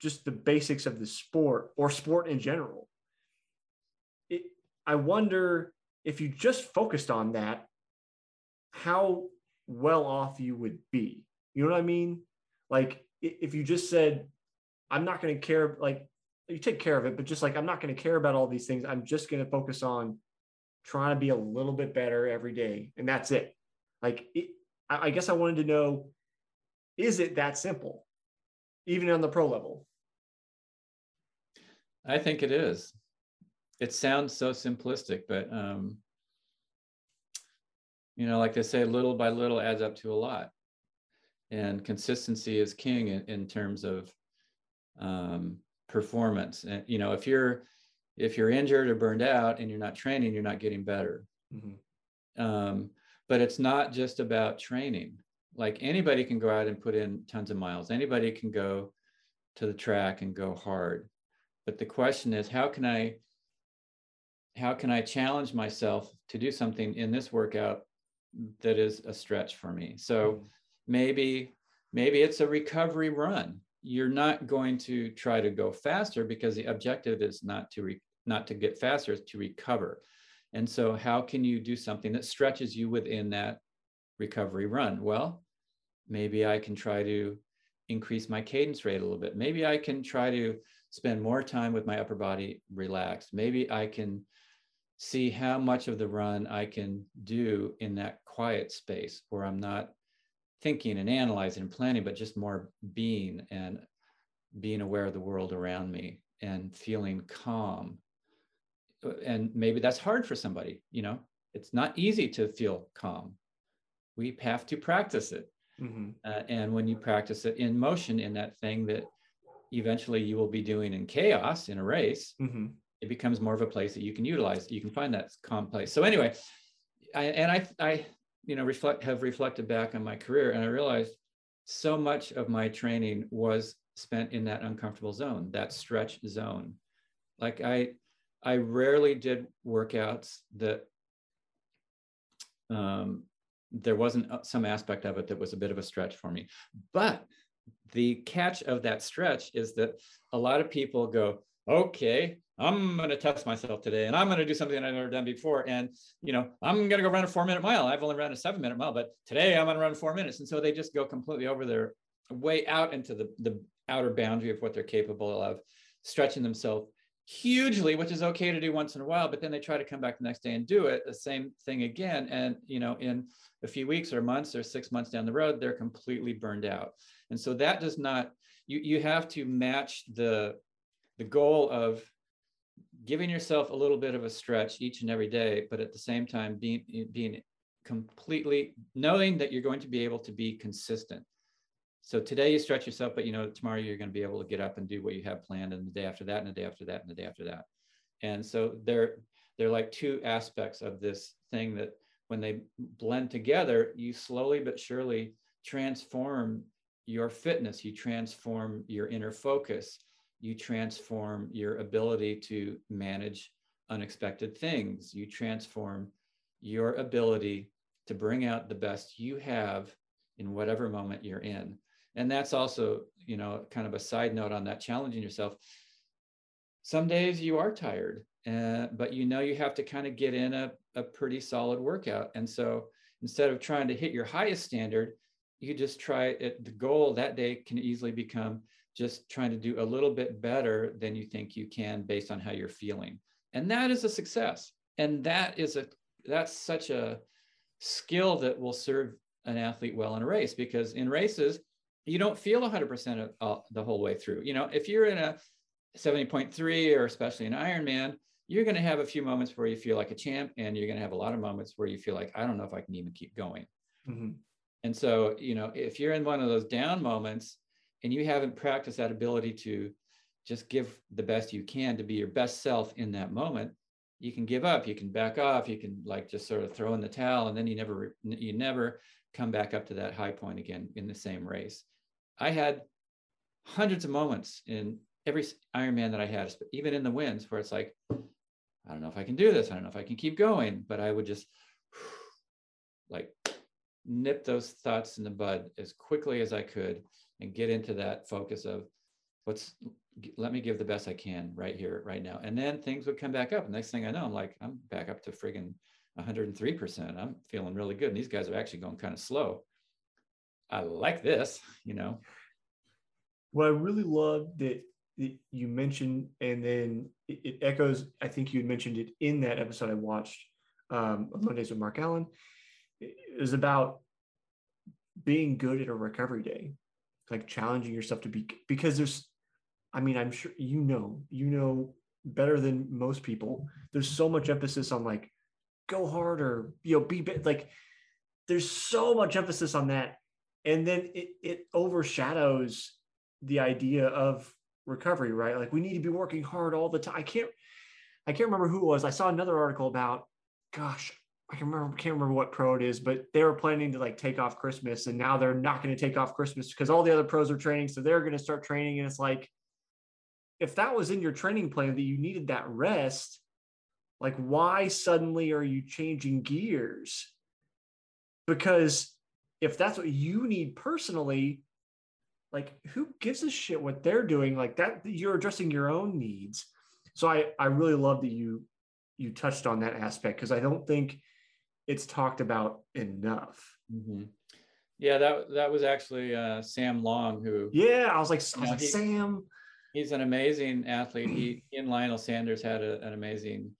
just the basics of the sport or sport in general it, i wonder if you just focused on that how well off you would be you know what i mean like if you just said i'm not going to care like you take care of it, but just like I'm not going to care about all these things. I'm just going to focus on trying to be a little bit better every day, and that's it. Like, it, I guess I wanted to know, is it that simple, even on the pro level? I think it is. It sounds so simplistic, but um, you know, like they say, little by little adds up to a lot, and consistency is king in, in terms of um, performance. And you know if you're if you're injured or burned out and you're not training you're not getting better. Mm-hmm. um, but it's not just about training. Like anybody can go out and put in tons of miles. Anybody can go to the track and go hard. But the question is how can i how can i challenge myself to do something in this workout that is a stretch for me so mm-hmm. maybe maybe it's a recovery run you're not going to try to go faster because the objective is not to re- not to get faster, it's to recover. And so, how can you do something that stretches you within that recovery run? Well, maybe I can try to increase my cadence rate a little bit. Maybe I can try to spend more time with my upper body relaxed. Maybe I can see how much of the run I can do in that quiet space where I'm not thinking and analyzing and planning, but just more being and being aware of the world around me and feeling calm. And maybe that's hard for somebody, you know, it's not easy to feel calm. We have to practice it. Mm-hmm. Uh, and when you practice it in motion in that thing that eventually you will be doing in chaos in a race, mm-hmm. It becomes more of a place that you can utilize. You can find that calm place. So anyway, I, and I, I you know reflect have reflected back on my career and i realized so much of my training was spent in that uncomfortable zone that stretch zone like i i rarely did workouts that um, there wasn't uh, some aspect of it that was a bit of a stretch for me but the catch of that stretch is that a lot of people go okay I'm going to test myself today and I'm going to do something I've never done before. And, you know, I'm going to go run a four minute mile. I've only run a seven minute mile, but today I'm going to run four minutes. And so they just go completely over their way out into the, the outer boundary of what they're capable of, stretching themselves hugely, which is okay to do once in a while, but then they try to come back the next day and do it the same thing again. And, you know, in a few weeks or months or six months down the road, they're completely burned out. And so that does not, you, you have to match the, the goal of giving yourself a little bit of a stretch each and every day, but at the same time being being completely knowing that you're going to be able to be consistent. So today you stretch yourself, but you know tomorrow you're going to be able to get up and do what you have planned, and the day after that, and the day after that, and the day after that. And so they're they're like two aspects of this thing that when they blend together, you slowly but surely transform your fitness, you transform your inner focus, you transform your ability to manage unexpected things, you transform your ability to bring out the best you have in whatever moment you're in. And that's also, you know, kind of a side note on that challenging yourself. Some days you are tired, uh, but you know you have to kind of get in a, a pretty solid workout. And so instead of trying to hit your highest standard, you just try it. The goal that day can easily become just trying to do a little bit better than you think you can based on how you're feeling. And that is a success. And that is a that's such a skill that will serve an athlete well in a race because in races you don't feel 100% of, uh, the whole way through. You know, if you're in a 70.3 or especially an Ironman, you're going to have a few moments where you feel like a champ, and you're going to have a lot of moments where you feel like I don't know if I can even keep going. Mm-hmm. And so, you know, if you're in one of those down moments and you haven't practiced that ability to just give the best you can to be your best self in that moment, you can give up, you can back off, you can like just sort of throw in the towel, and then you never you never come back up to that high point again in the same race. I had hundreds of moments in every Ironman that I had, even in the wins, where it's like, I don't know if I can do this. I don't know if I can keep going, but I would just like nip those thoughts in the bud as quickly as I could and get into that focus of what's let me give the best I can right here, right now. And then things would come back up. Next thing I know, I'm like, I'm back up to friggin' 103%. I'm feeling really good. And these guys are actually going kind of slow. I like this, you know. What I really love that you mentioned, and then it, echoes. I think you mentioned it in that episode I watched um, of Mondays with Mark Allen. is about being good at a recovery day, like challenging yourself to be because there's. I mean, I'm sure you know, you know better than most people. There's so much emphasis on like go harder, you know, be like. There's so much emphasis on that, and then it it overshadows the idea of recovery, right? Like we need to be working hard all the time. I can't, I can't remember who it was. I saw another article about, gosh, I can remember, can't remember what pro it is, but they were planning to like take off Christmas and now they're not going to take off Christmas because all the other pros are training. So they're going to start training. And it's like, if that was in your training plan that you needed that rest, like why suddenly are you changing gears? Because if that's what you need personally, like who gives a shit what they're doing like that you're addressing your own needs so i i really love that you you touched on that aspect because i don't think it's talked about enough mm-hmm. yeah that that was actually uh, sam long who yeah i was like, I was like he, sam he's an amazing athlete he, he and lionel sanders had a, an amazing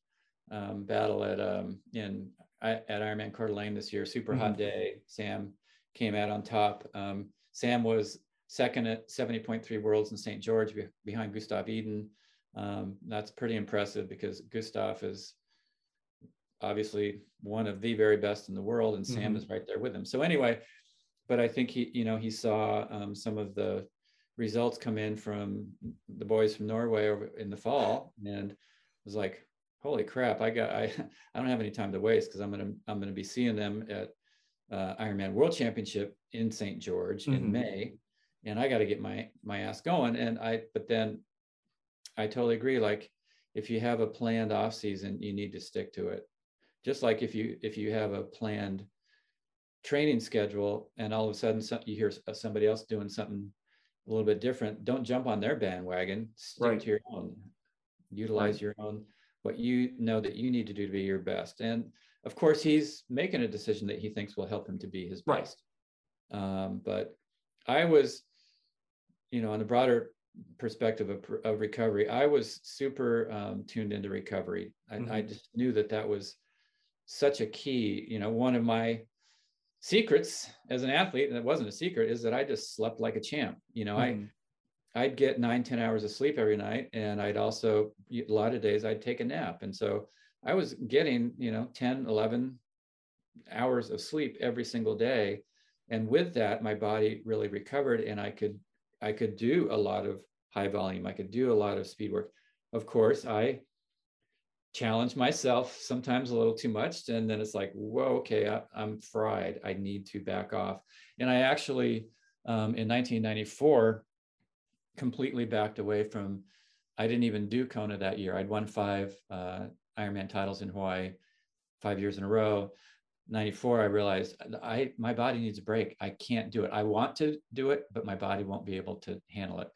um, battle at um, in at ironman Coeur d'Alene this year super mm-hmm. hot day sam came out on top um, sam was second at 70.3 worlds in St. George behind Gustav Iden. Um, that's pretty impressive because Gustav is obviously one of the very best in the world and Sam mm-hmm. is right there with him. So anyway, but I think he, you know, he saw um, some of the results come in from the boys from Norway over in the fall and was like, holy crap, I got, I, I don't have any time to waste because I'm going to, I'm going to be seeing them at uh, Ironman World Championship in St. George mm-hmm. in May and I got to get my my ass going. And I, but then I totally agree. Like if you have a planned off season, you need to stick to it. Just like if you if you have a planned training schedule and all of a sudden some, you hear somebody else doing something a little bit different, don't jump on their bandwagon. Stick right. to your own. Utilize right. your own what you know that you need to do to be your best. And of course, he's making a decision that he thinks will help him to be his best. Um, but I was you know, on the broader perspective of, of recovery, I was super um, tuned into recovery. I, mm-hmm. I just knew that that was such a key. You know, one of my secrets as an athlete, and it wasn't a secret, is that I just slept like a champ. You know, mm-hmm. I I'd get nine, 10 hours of sleep every night. And I'd also, a lot of days, I'd take a nap. And so I was getting, you know, 10, 11 hours of sleep every single day and with that my body really recovered and i could i could do a lot of high volume i could do a lot of speed work of course i challenge myself sometimes a little too much and then it's like whoa okay I, am fried. I need to back off. And i actually um, in 1994 completely backed away from i didn't even do kona that year. I'd won five uh, ironman titles in hawaii five years in a row. 94 i realized i my body needs a break. I can't do it. I want to do it but my body won't be able to handle it.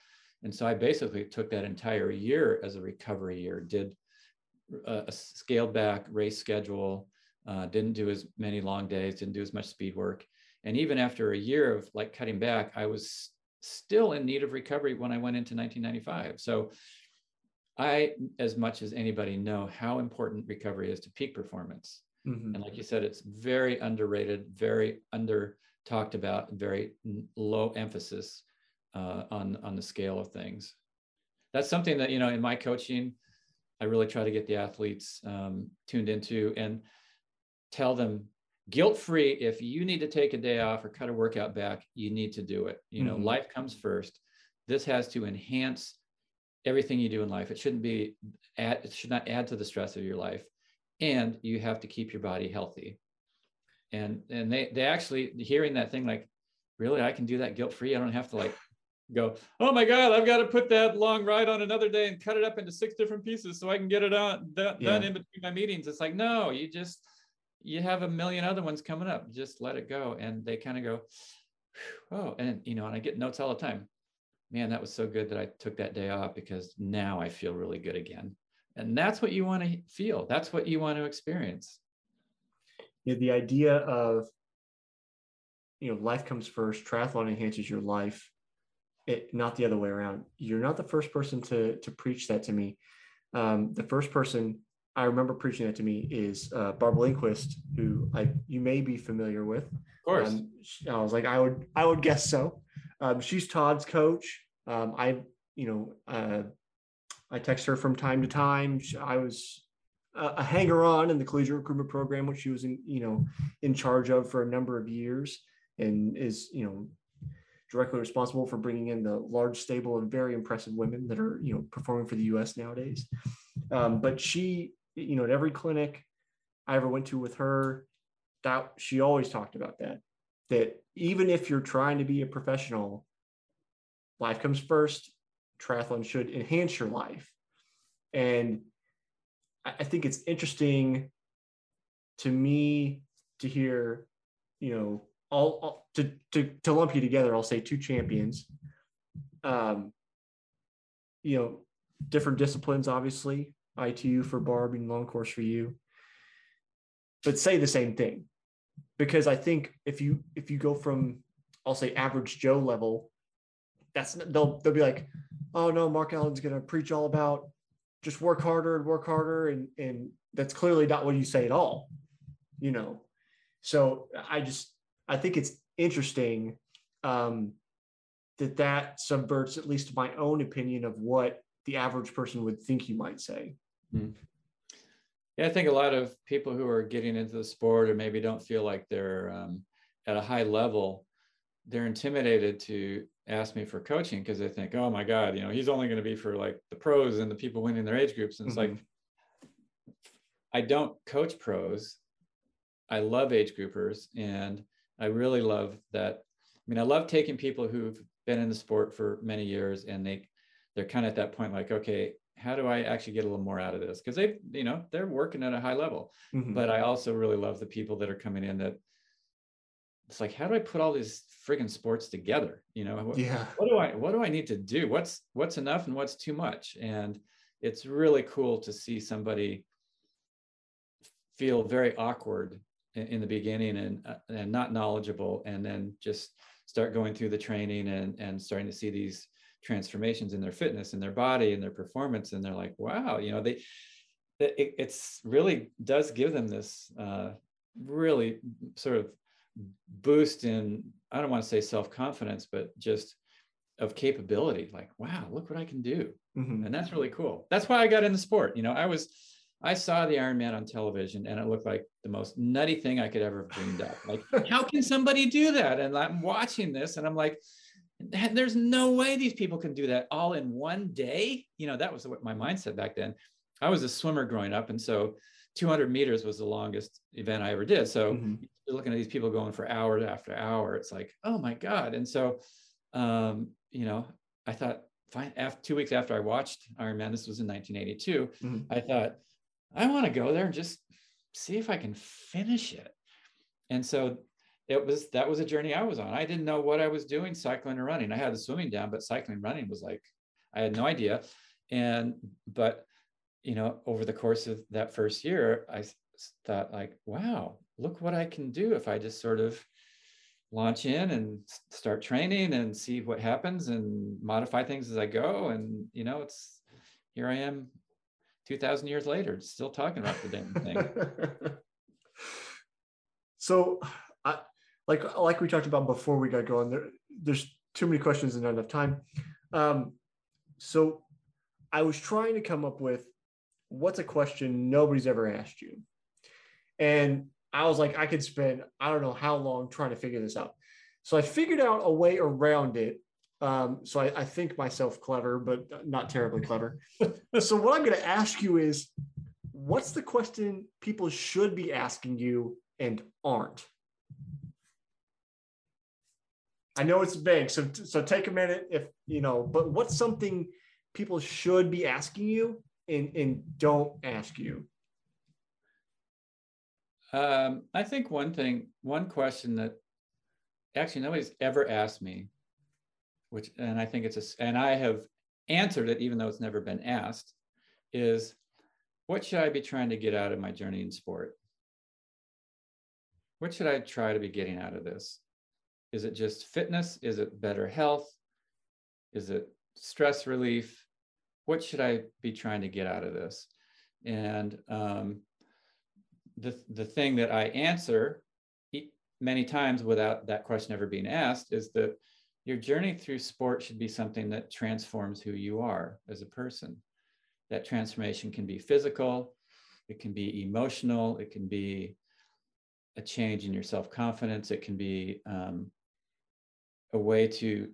And so i basically took that entire year as a recovery year did a, scaled back race schedule uh, didn't do as many long days didn't do as much speed work and even after a year of like cutting back i was still in need of recovery when i went into 1995 so i as much as anybody know how important recovery is to peak performance Mm-hmm. And like you said, it's very underrated, very under talked about, very low emphasis uh, on on the scale of things. That's something that you know in my coaching, I really try to get the athletes um, tuned into and tell them guilt free. If you need to take a day off or cut a workout back, you need to do it. You know, mm-hmm. life comes first. This has to enhance everything you do in life. It shouldn't be add, it should not add to the stress of your life and you have to keep your body healthy and and they they actually hearing that thing like really i can do that guilt free i don't have to like go oh my god i've got to put that long ride on another day and cut it up into six different pieces so i can get it on done, yeah. done in between my meetings. It's like no you just you have a million other ones coming up. Just let it go. And they kind of go oh and you know and i get notes all the time. Man that was so good that i took that day off because now i feel really good again. And that's what you want to feel. That's what you want to experience. Yeah, the idea of you know life comes first triathlon enhances your life it, not the other way around. You're not the first person to to preach that to me. Um, the first person i remember preaching that to me is uh, barbara lindquist who i you may be familiar with. Of course. Um, i was like i would i would guess so. Um, she's todd's coach. Um, i you know uh, I text her from time to time. I was a hanger on in the collegiate recruitment program, which she was in, you know, in charge of for a number of years and is, you know, directly responsible for bringing in the large stable of very impressive women that are, you know, performing for the U.S. nowadays. Um, but she, you know, at every clinic I ever went to with her, that she always talked about that, that even if you're trying to be a professional, life comes first triathlon should enhance your life. And I think it's interesting to me to hear, you know, all to, to, to lump you together, I'll say two champions. Um, you know, different disciplines, obviously, ITU for Barb and long course for you, but say the same thing. Because I think if you if you go from I'll say average Joe level, that's they'll they'll be like, oh no, Mark Allen's to preach all about just work harder and work harder. And, and that's clearly not what you say at all, you know? So I just, I think it's interesting um, that that subverts at least my own opinion of what the average person would think you might say. Mm-hmm. Yeah, I think a lot of people who are getting into the sport or maybe don't feel like they're um, at a high level, they're intimidated to ask me for coaching because they think, oh my God, you know, he's only going to be for like the pros and the people winning their age groups. And it's mm-hmm. like, I don't coach pros. I love age groupers. And I really love that. I mean, I love taking people who've been in the sport for many years and they, they're kind of at that point like, okay, how do I actually get a little more out of this? Because they, you know, they're working at a high level. Mm-hmm. But I also really love the people that are coming in that it's like how do i put all these friggin sports together you know what, yeah what do i what do i need to do what's what's enough and what's too much and it's really cool to see somebody feel very awkward in, the beginning and uh, and not knowledgeable and then just start going through the training and and starting to see these transformations in their fitness and their body and their performance and they're like wow you know they it, it's really does give them this uh, really sort of boost in i don't want to say self-confidence but just of capability like wow look what i can do mm-hmm. and that's really cool that's why i got in the sport you know i was I saw the Iron Man on television and it looked like the most nutty thing I could ever have dreamed up. Like, how can somebody do that? And I'm watching this and I'm like, there's no way these people can do that all in one day. You know, that was what my mindset back then. I was a swimmer growing up. And so 200 meters was the longest event I ever did. So mm-hmm. you're looking at these people going for hours after hour. It's like, oh my God. And so, um, you know, I thought, fine, after two weeks after I watched Iron Man, this was in 1982, mm-hmm. I thought, I want to go there and just see if I can finish it. And so it was that was a journey I was on. I didn't know what I was doing, cycling or running. I had the swimming down, but cycling running was like I had no idea. And but you know, over the course of that first year, I thought like, wow, look what I can do if I just sort of launch in and start training and see what happens and modify things as I go. And you know, it's here I am 2000 years later, still talking about the damn thing. so I, like, like we talked about before we got going there, there's too many questions and not enough time. Um, so I was trying to come up with what's a question nobody's ever asked you. And I was like, I could spend, I don't know how long trying to figure this out. So I figured out a way around it um, so I, I, think myself clever, but not terribly clever. so what I'm going to ask you is, what's the question people should be asking you and aren't? I know it's vague, so so take a minute if you know. But what's something people should be asking you and and don't ask you? Um, I think one thing, one question that actually nobody's ever asked me which and I think it's a and I have answered it even though it's never been asked, is what should I be trying to get out of my journey in sport? What should I try to be getting out of this? Is it just fitness? Is it better health? Is it stress relief? What should I be trying to get out of this? And um, the, the thing that I answer many times without that question ever being asked is that your journey through sport should be something that transforms who you are as a person. That transformation can be physical, it can be emotional, it can be a change in your self confidence, it can be um, a way to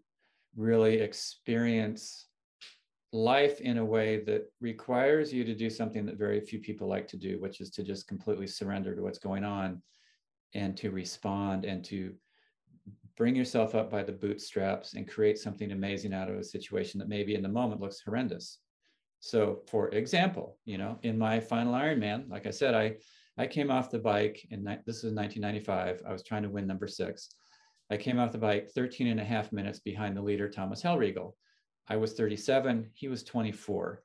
really experience life in a way that requires you to do something that very few people like to do, which is to just completely surrender to what's going on and to respond and to bring yourself up by the bootstraps and create something amazing out of a situation that maybe in the moment looks horrendous. So, for example, you know, in my final Ironman, like I said, I I came off the bike in this was 1995. I was trying to win number six. I came off the bike 13 and a half minutes behind the leader, Thomas Hellriegel. I was 37, he was 24.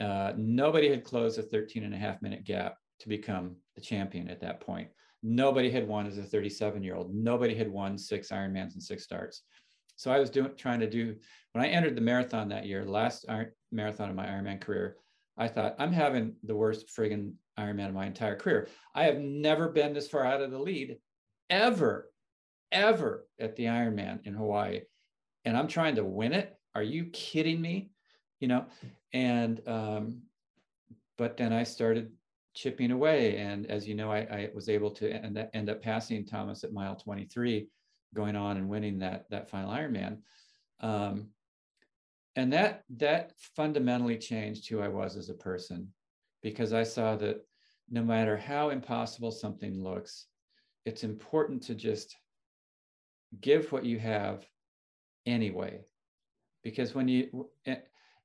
Uh, nobody had closed a 13 and a half minute gap to become the champion at that point. Nobody had won as a 37 year old. Nobody had won six Ironmans and six starts. So I was doing trying to do when I entered the marathon that year, last Iron, marathon of my Ironman career. I thought I'm having the worst friggin' Ironman of my entire career. I have never been this far out of the lead, ever, ever at the Ironman in Hawaii, and I'm trying to win it. Are you kidding me? You know, and um, but then I started chipping away. And as you know, I, I was able to end, end, up passing Thomas at mile 23, going on and winning that, that final Ironman. Um, and that, that fundamentally changed who I was as a person because I saw that no matter how impossible something looks, it's important to just give what you have anyway. Because when you,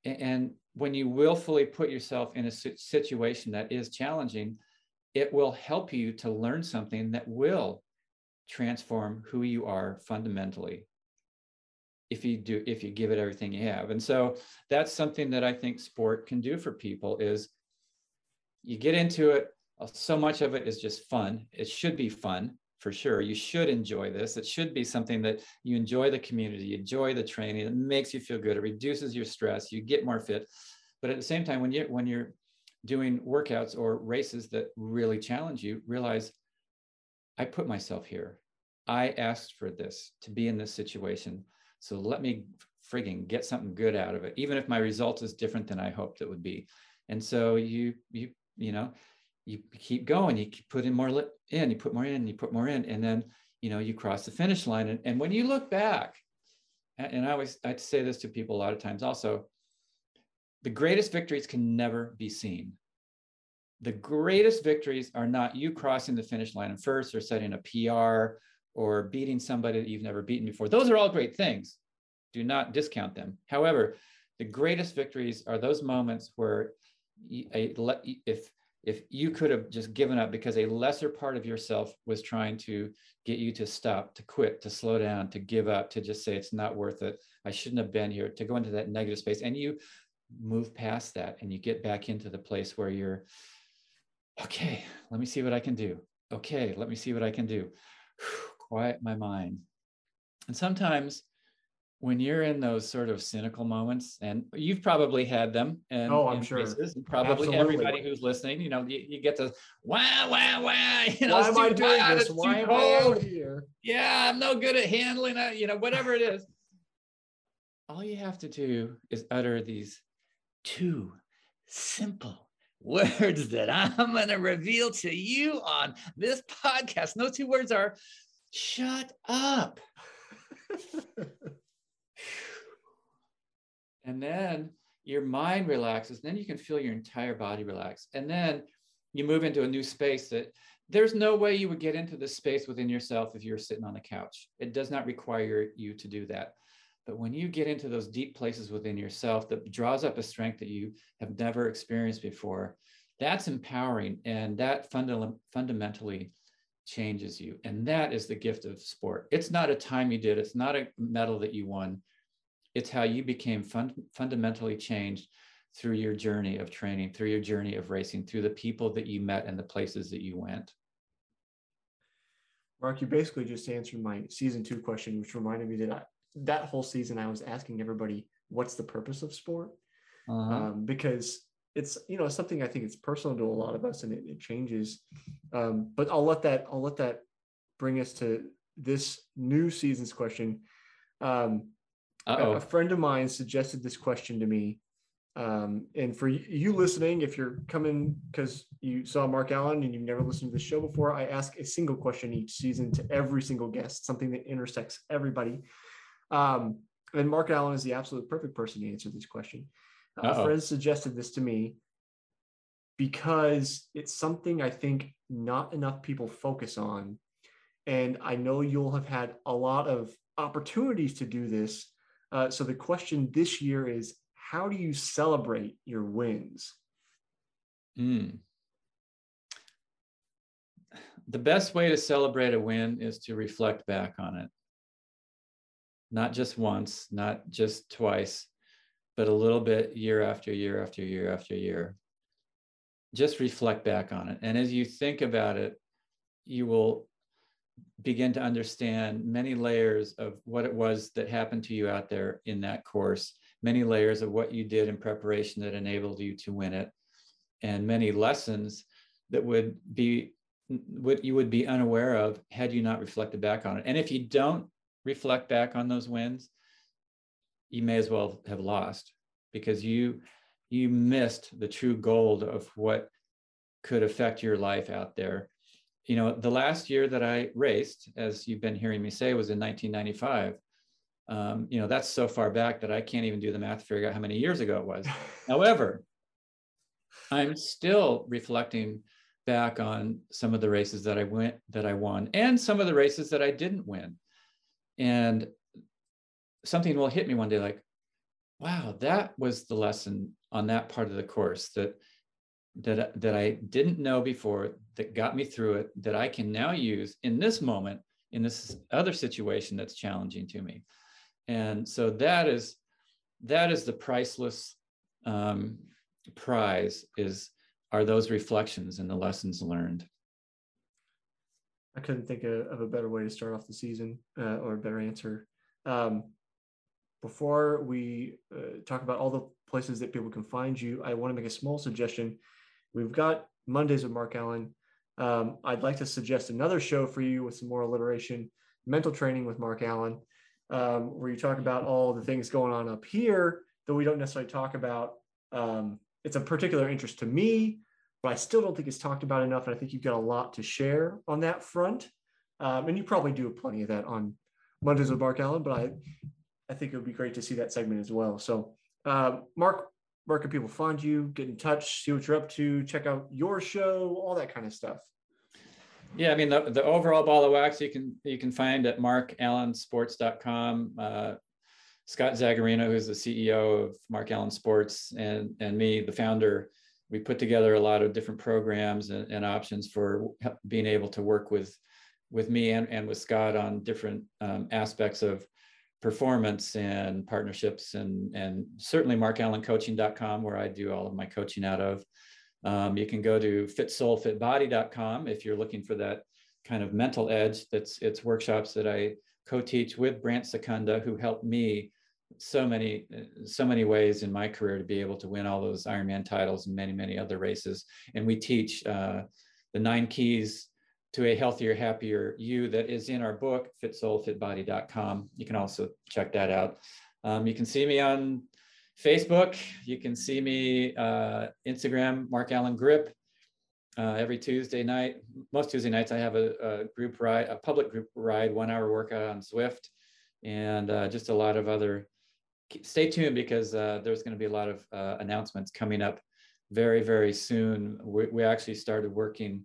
and when you willfully put yourself in a situation that is challenging, it will help you to learn something that will transform who you are fundamentally if you do if you give it everything you have. And so that's something that i think sport can do for people is you get into it so much of it is just fun. It should be fun for sure. You should enjoy this. It should be something that you enjoy the community, enjoy the training. It makes you feel good. It reduces your stress. You get more fit. But at the same time, when you when you're doing workouts or races that really challenge you, realize I put myself here. I asked for this to be in this situation. So let me frigging get something good out of it, even if my result is different than I hoped it would be. And so you you you know you keep going, you keep putting more in, you put more in, you put more in, and then you know you cross the finish line. And, and when you look back, and I always I say this to people a lot of times also, the greatest victories can never be seen. The greatest victories are not you crossing the finish line first or setting a PR or beating somebody that you've never beaten before. Those are all great things. Do not discount them. However, the greatest victories are those moments where if if you could have just given up because a lesser part of yourself was trying to get you to stop, to quit, to slow down, to give up, to just say it's not worth it. I shouldn't have been here, to go into that negative space. And you move past that and you get back into the place where you're, okay, let me see what I can do. Okay, let me see what I can do. Quiet my mind. And sometimes when you're in those sort of cynical moments, and you've probably had them, and oh, I'm sure, and probably Absolutely. everybody who's listening, you know, you, you get to wow, wow, wow. You know, Why am I doing hot, this? Why am I out here? Yeah, I'm no good at handling it. You know, whatever it is. All you have to do is utter these two simple words that I'm going to reveal to you on this podcast. those two words are shut up. and then your mind relaxes. Then you can feel your entire body relax. And then you move into a new space that there's no way you would get into this space within yourself if you're sitting on the couch. It does not require you to do that. But when you get into those deep places within yourself that draws up a strength that you have never experienced before, that's empowering and that funda- fundamentally changes you. And that is the gift of sport. It's not a time you did, it's not a medal that you won. It's how you became fun- fundamentally changed through your journey of training, through your journey of racing, through the people that you met and the places that you went. Mark, you basically just answered my season two question, which reminded me that I, that whole season I was asking everybody, what's the purpose of sport? Uh-huh. Um, because it's you know something I think it's personal to a lot of us and it, it changes. Um, but I'll let that I'll let that bring us to this new season's question. Um, a, friend of mine suggested this question to me. Um, and for you listening, if you're coming because you saw Mark Allen and you've never listened to the show before, I ask a single question each season to every single guest, something that intersects everybody. Um, and Mark Allen is the absolute perfect person to answer this question. Uh-oh. A friend suggested this to me because it's something I think not enough people focus on. And I know you'll have had a lot of opportunities to do this. Uh, so the question this year is how do you celebrate your wins? Mm. The best way to celebrate a win is to reflect back on it. Not just once, not just twice, but a little bit year after year after year after year. Just reflect back on it. And as you think about it, you will begin to understand many layers of what it was that happened to you out there in that course, many layers of what you did in preparation that enabled you to win it, and many lessons that would be what you would be unaware of had you not reflected back on it. And if you don't reflect back on those wins, you may as well have lost because you you missed the true gold of what could affect your life out there. You know the last year that i raced as you've been hearing me say was in 1995 um, you know that's so far back that i can't even do the math to figure out how many years ago it was. However i'm still reflecting back on some of the races that i went that i won and some of the races that i didn't win. And something will hit me one day like, wow, that was the lesson on that part of the course that that that I didn't know before that got me through it that I can now use in this moment in this other situation that's challenging to me. And so that is that is the priceless um, prize is are those reflections and the lessons learned. I couldn't think of, a better way to start off the season uh, or a better answer. Um, before we uh, talk about all the places that people can find you, I want to make a small suggestion. We've got Mondays with Mark Allen. Um, I'd like to suggest another show for you with some more alliteration, mental training with Mark Allen, um, where you talk about all the things going on up here that we don't necessarily talk about um, it's a particular interest to me, but I still don't think it's talked about enough. And I think you've got a lot to share on that front. Um, and you probably do plenty of that on Mondays with Mark Allen, but I, I think it would be great to see that segment as well. So, uh, Mark, where can people find you, get in touch, see what you're up to, check out your show, all that kind of stuff? Yeah, I mean the, the overall ball of wax you can you can find at markallensports.com. Uh, Scott Zagarino, who's the CEO of Mark Allen Sports, and and me, the founder, we put together a lot of different programs and, and options for being able to work with with me and, and with Scott on different um, aspects of performance and partnerships and and certainly markallencoaching.com where I do all of my coaching out of. Um, you can go to fitsoulfitbody.com if you're looking for that kind of mental edge. That's it's workshops that I co-teach with Brant Secunda, who helped me so many so many ways in my career to be able to win all those Ironman titles and many many other races. And we teach uh, the nine keys to a healthier, happier you that is in our book, fitsoulfitbody.com. You can also check that out. Um, you can see me on Facebook. You can see me uh, Instagram, Mark Allen Grip. Uh, every Tuesday night, most Tuesday nights, I have a, a, group ride, a public group ride, one hour workout on Zwift, and uh, just a lot of other. Stay tuned because uh, there's going to be a lot of uh, announcements coming up very, very soon. We, we actually started working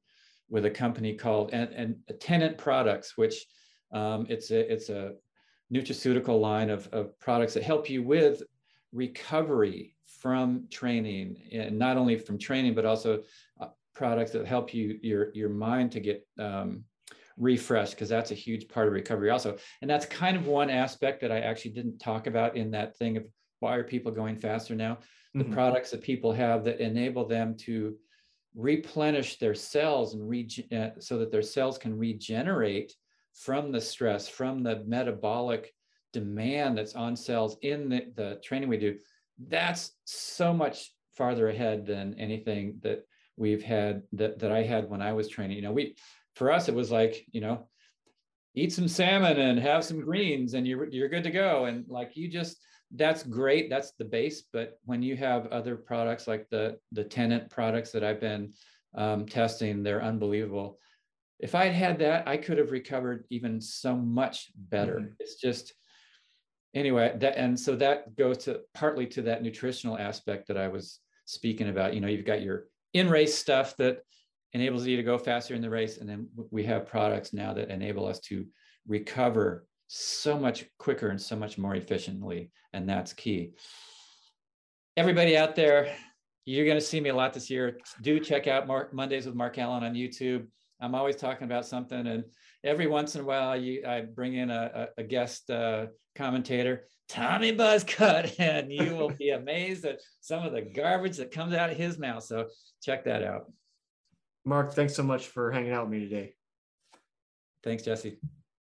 with a company called and, and Tenant Products, which um, it's a it's a nutraceutical line of, of products that help you with recovery from training and not only from training but also uh, products that help you your your mind to get um, refreshed because that's a huge part of recovery also and that's kind of one aspect that i actually didn't talk about in that thing of why are people going faster now the mm-hmm. products that people have that enable them to replenish their cells and rege- uh, so that their cells can regenerate from the stress from the metabolic demand that's on cells in the, the training we do, that's so much farther ahead than anything that we've had that, that I had when I was training. You know, we for us it was like, you know, eat some salmon and have some greens and you're you're good to go. And like you just that's great. That's the base. But when you have other products like the the tenant products that I've been um, testing, they're unbelievable. If I had had that, I could have recovered even so much better. Mm-hmm. It's just anyway that and so that goes to partly to that nutritional aspect that i was speaking about you know you've got your in race stuff that enables you to go faster in the race and then we have products now that enable us to recover so much quicker and so much more efficiently and that's key everybody out there you're going to see me a lot this year do check out mark mondays with mark allen on youtube i'm always talking about something and every once in a while you, i bring in a, a guest uh, commentator, Tommy Buzzcut, and you will be amazed at some of the garbage that comes out of his mouth. So check that out. Mark, thanks so much for hanging out with me today. Thanks, Jesse.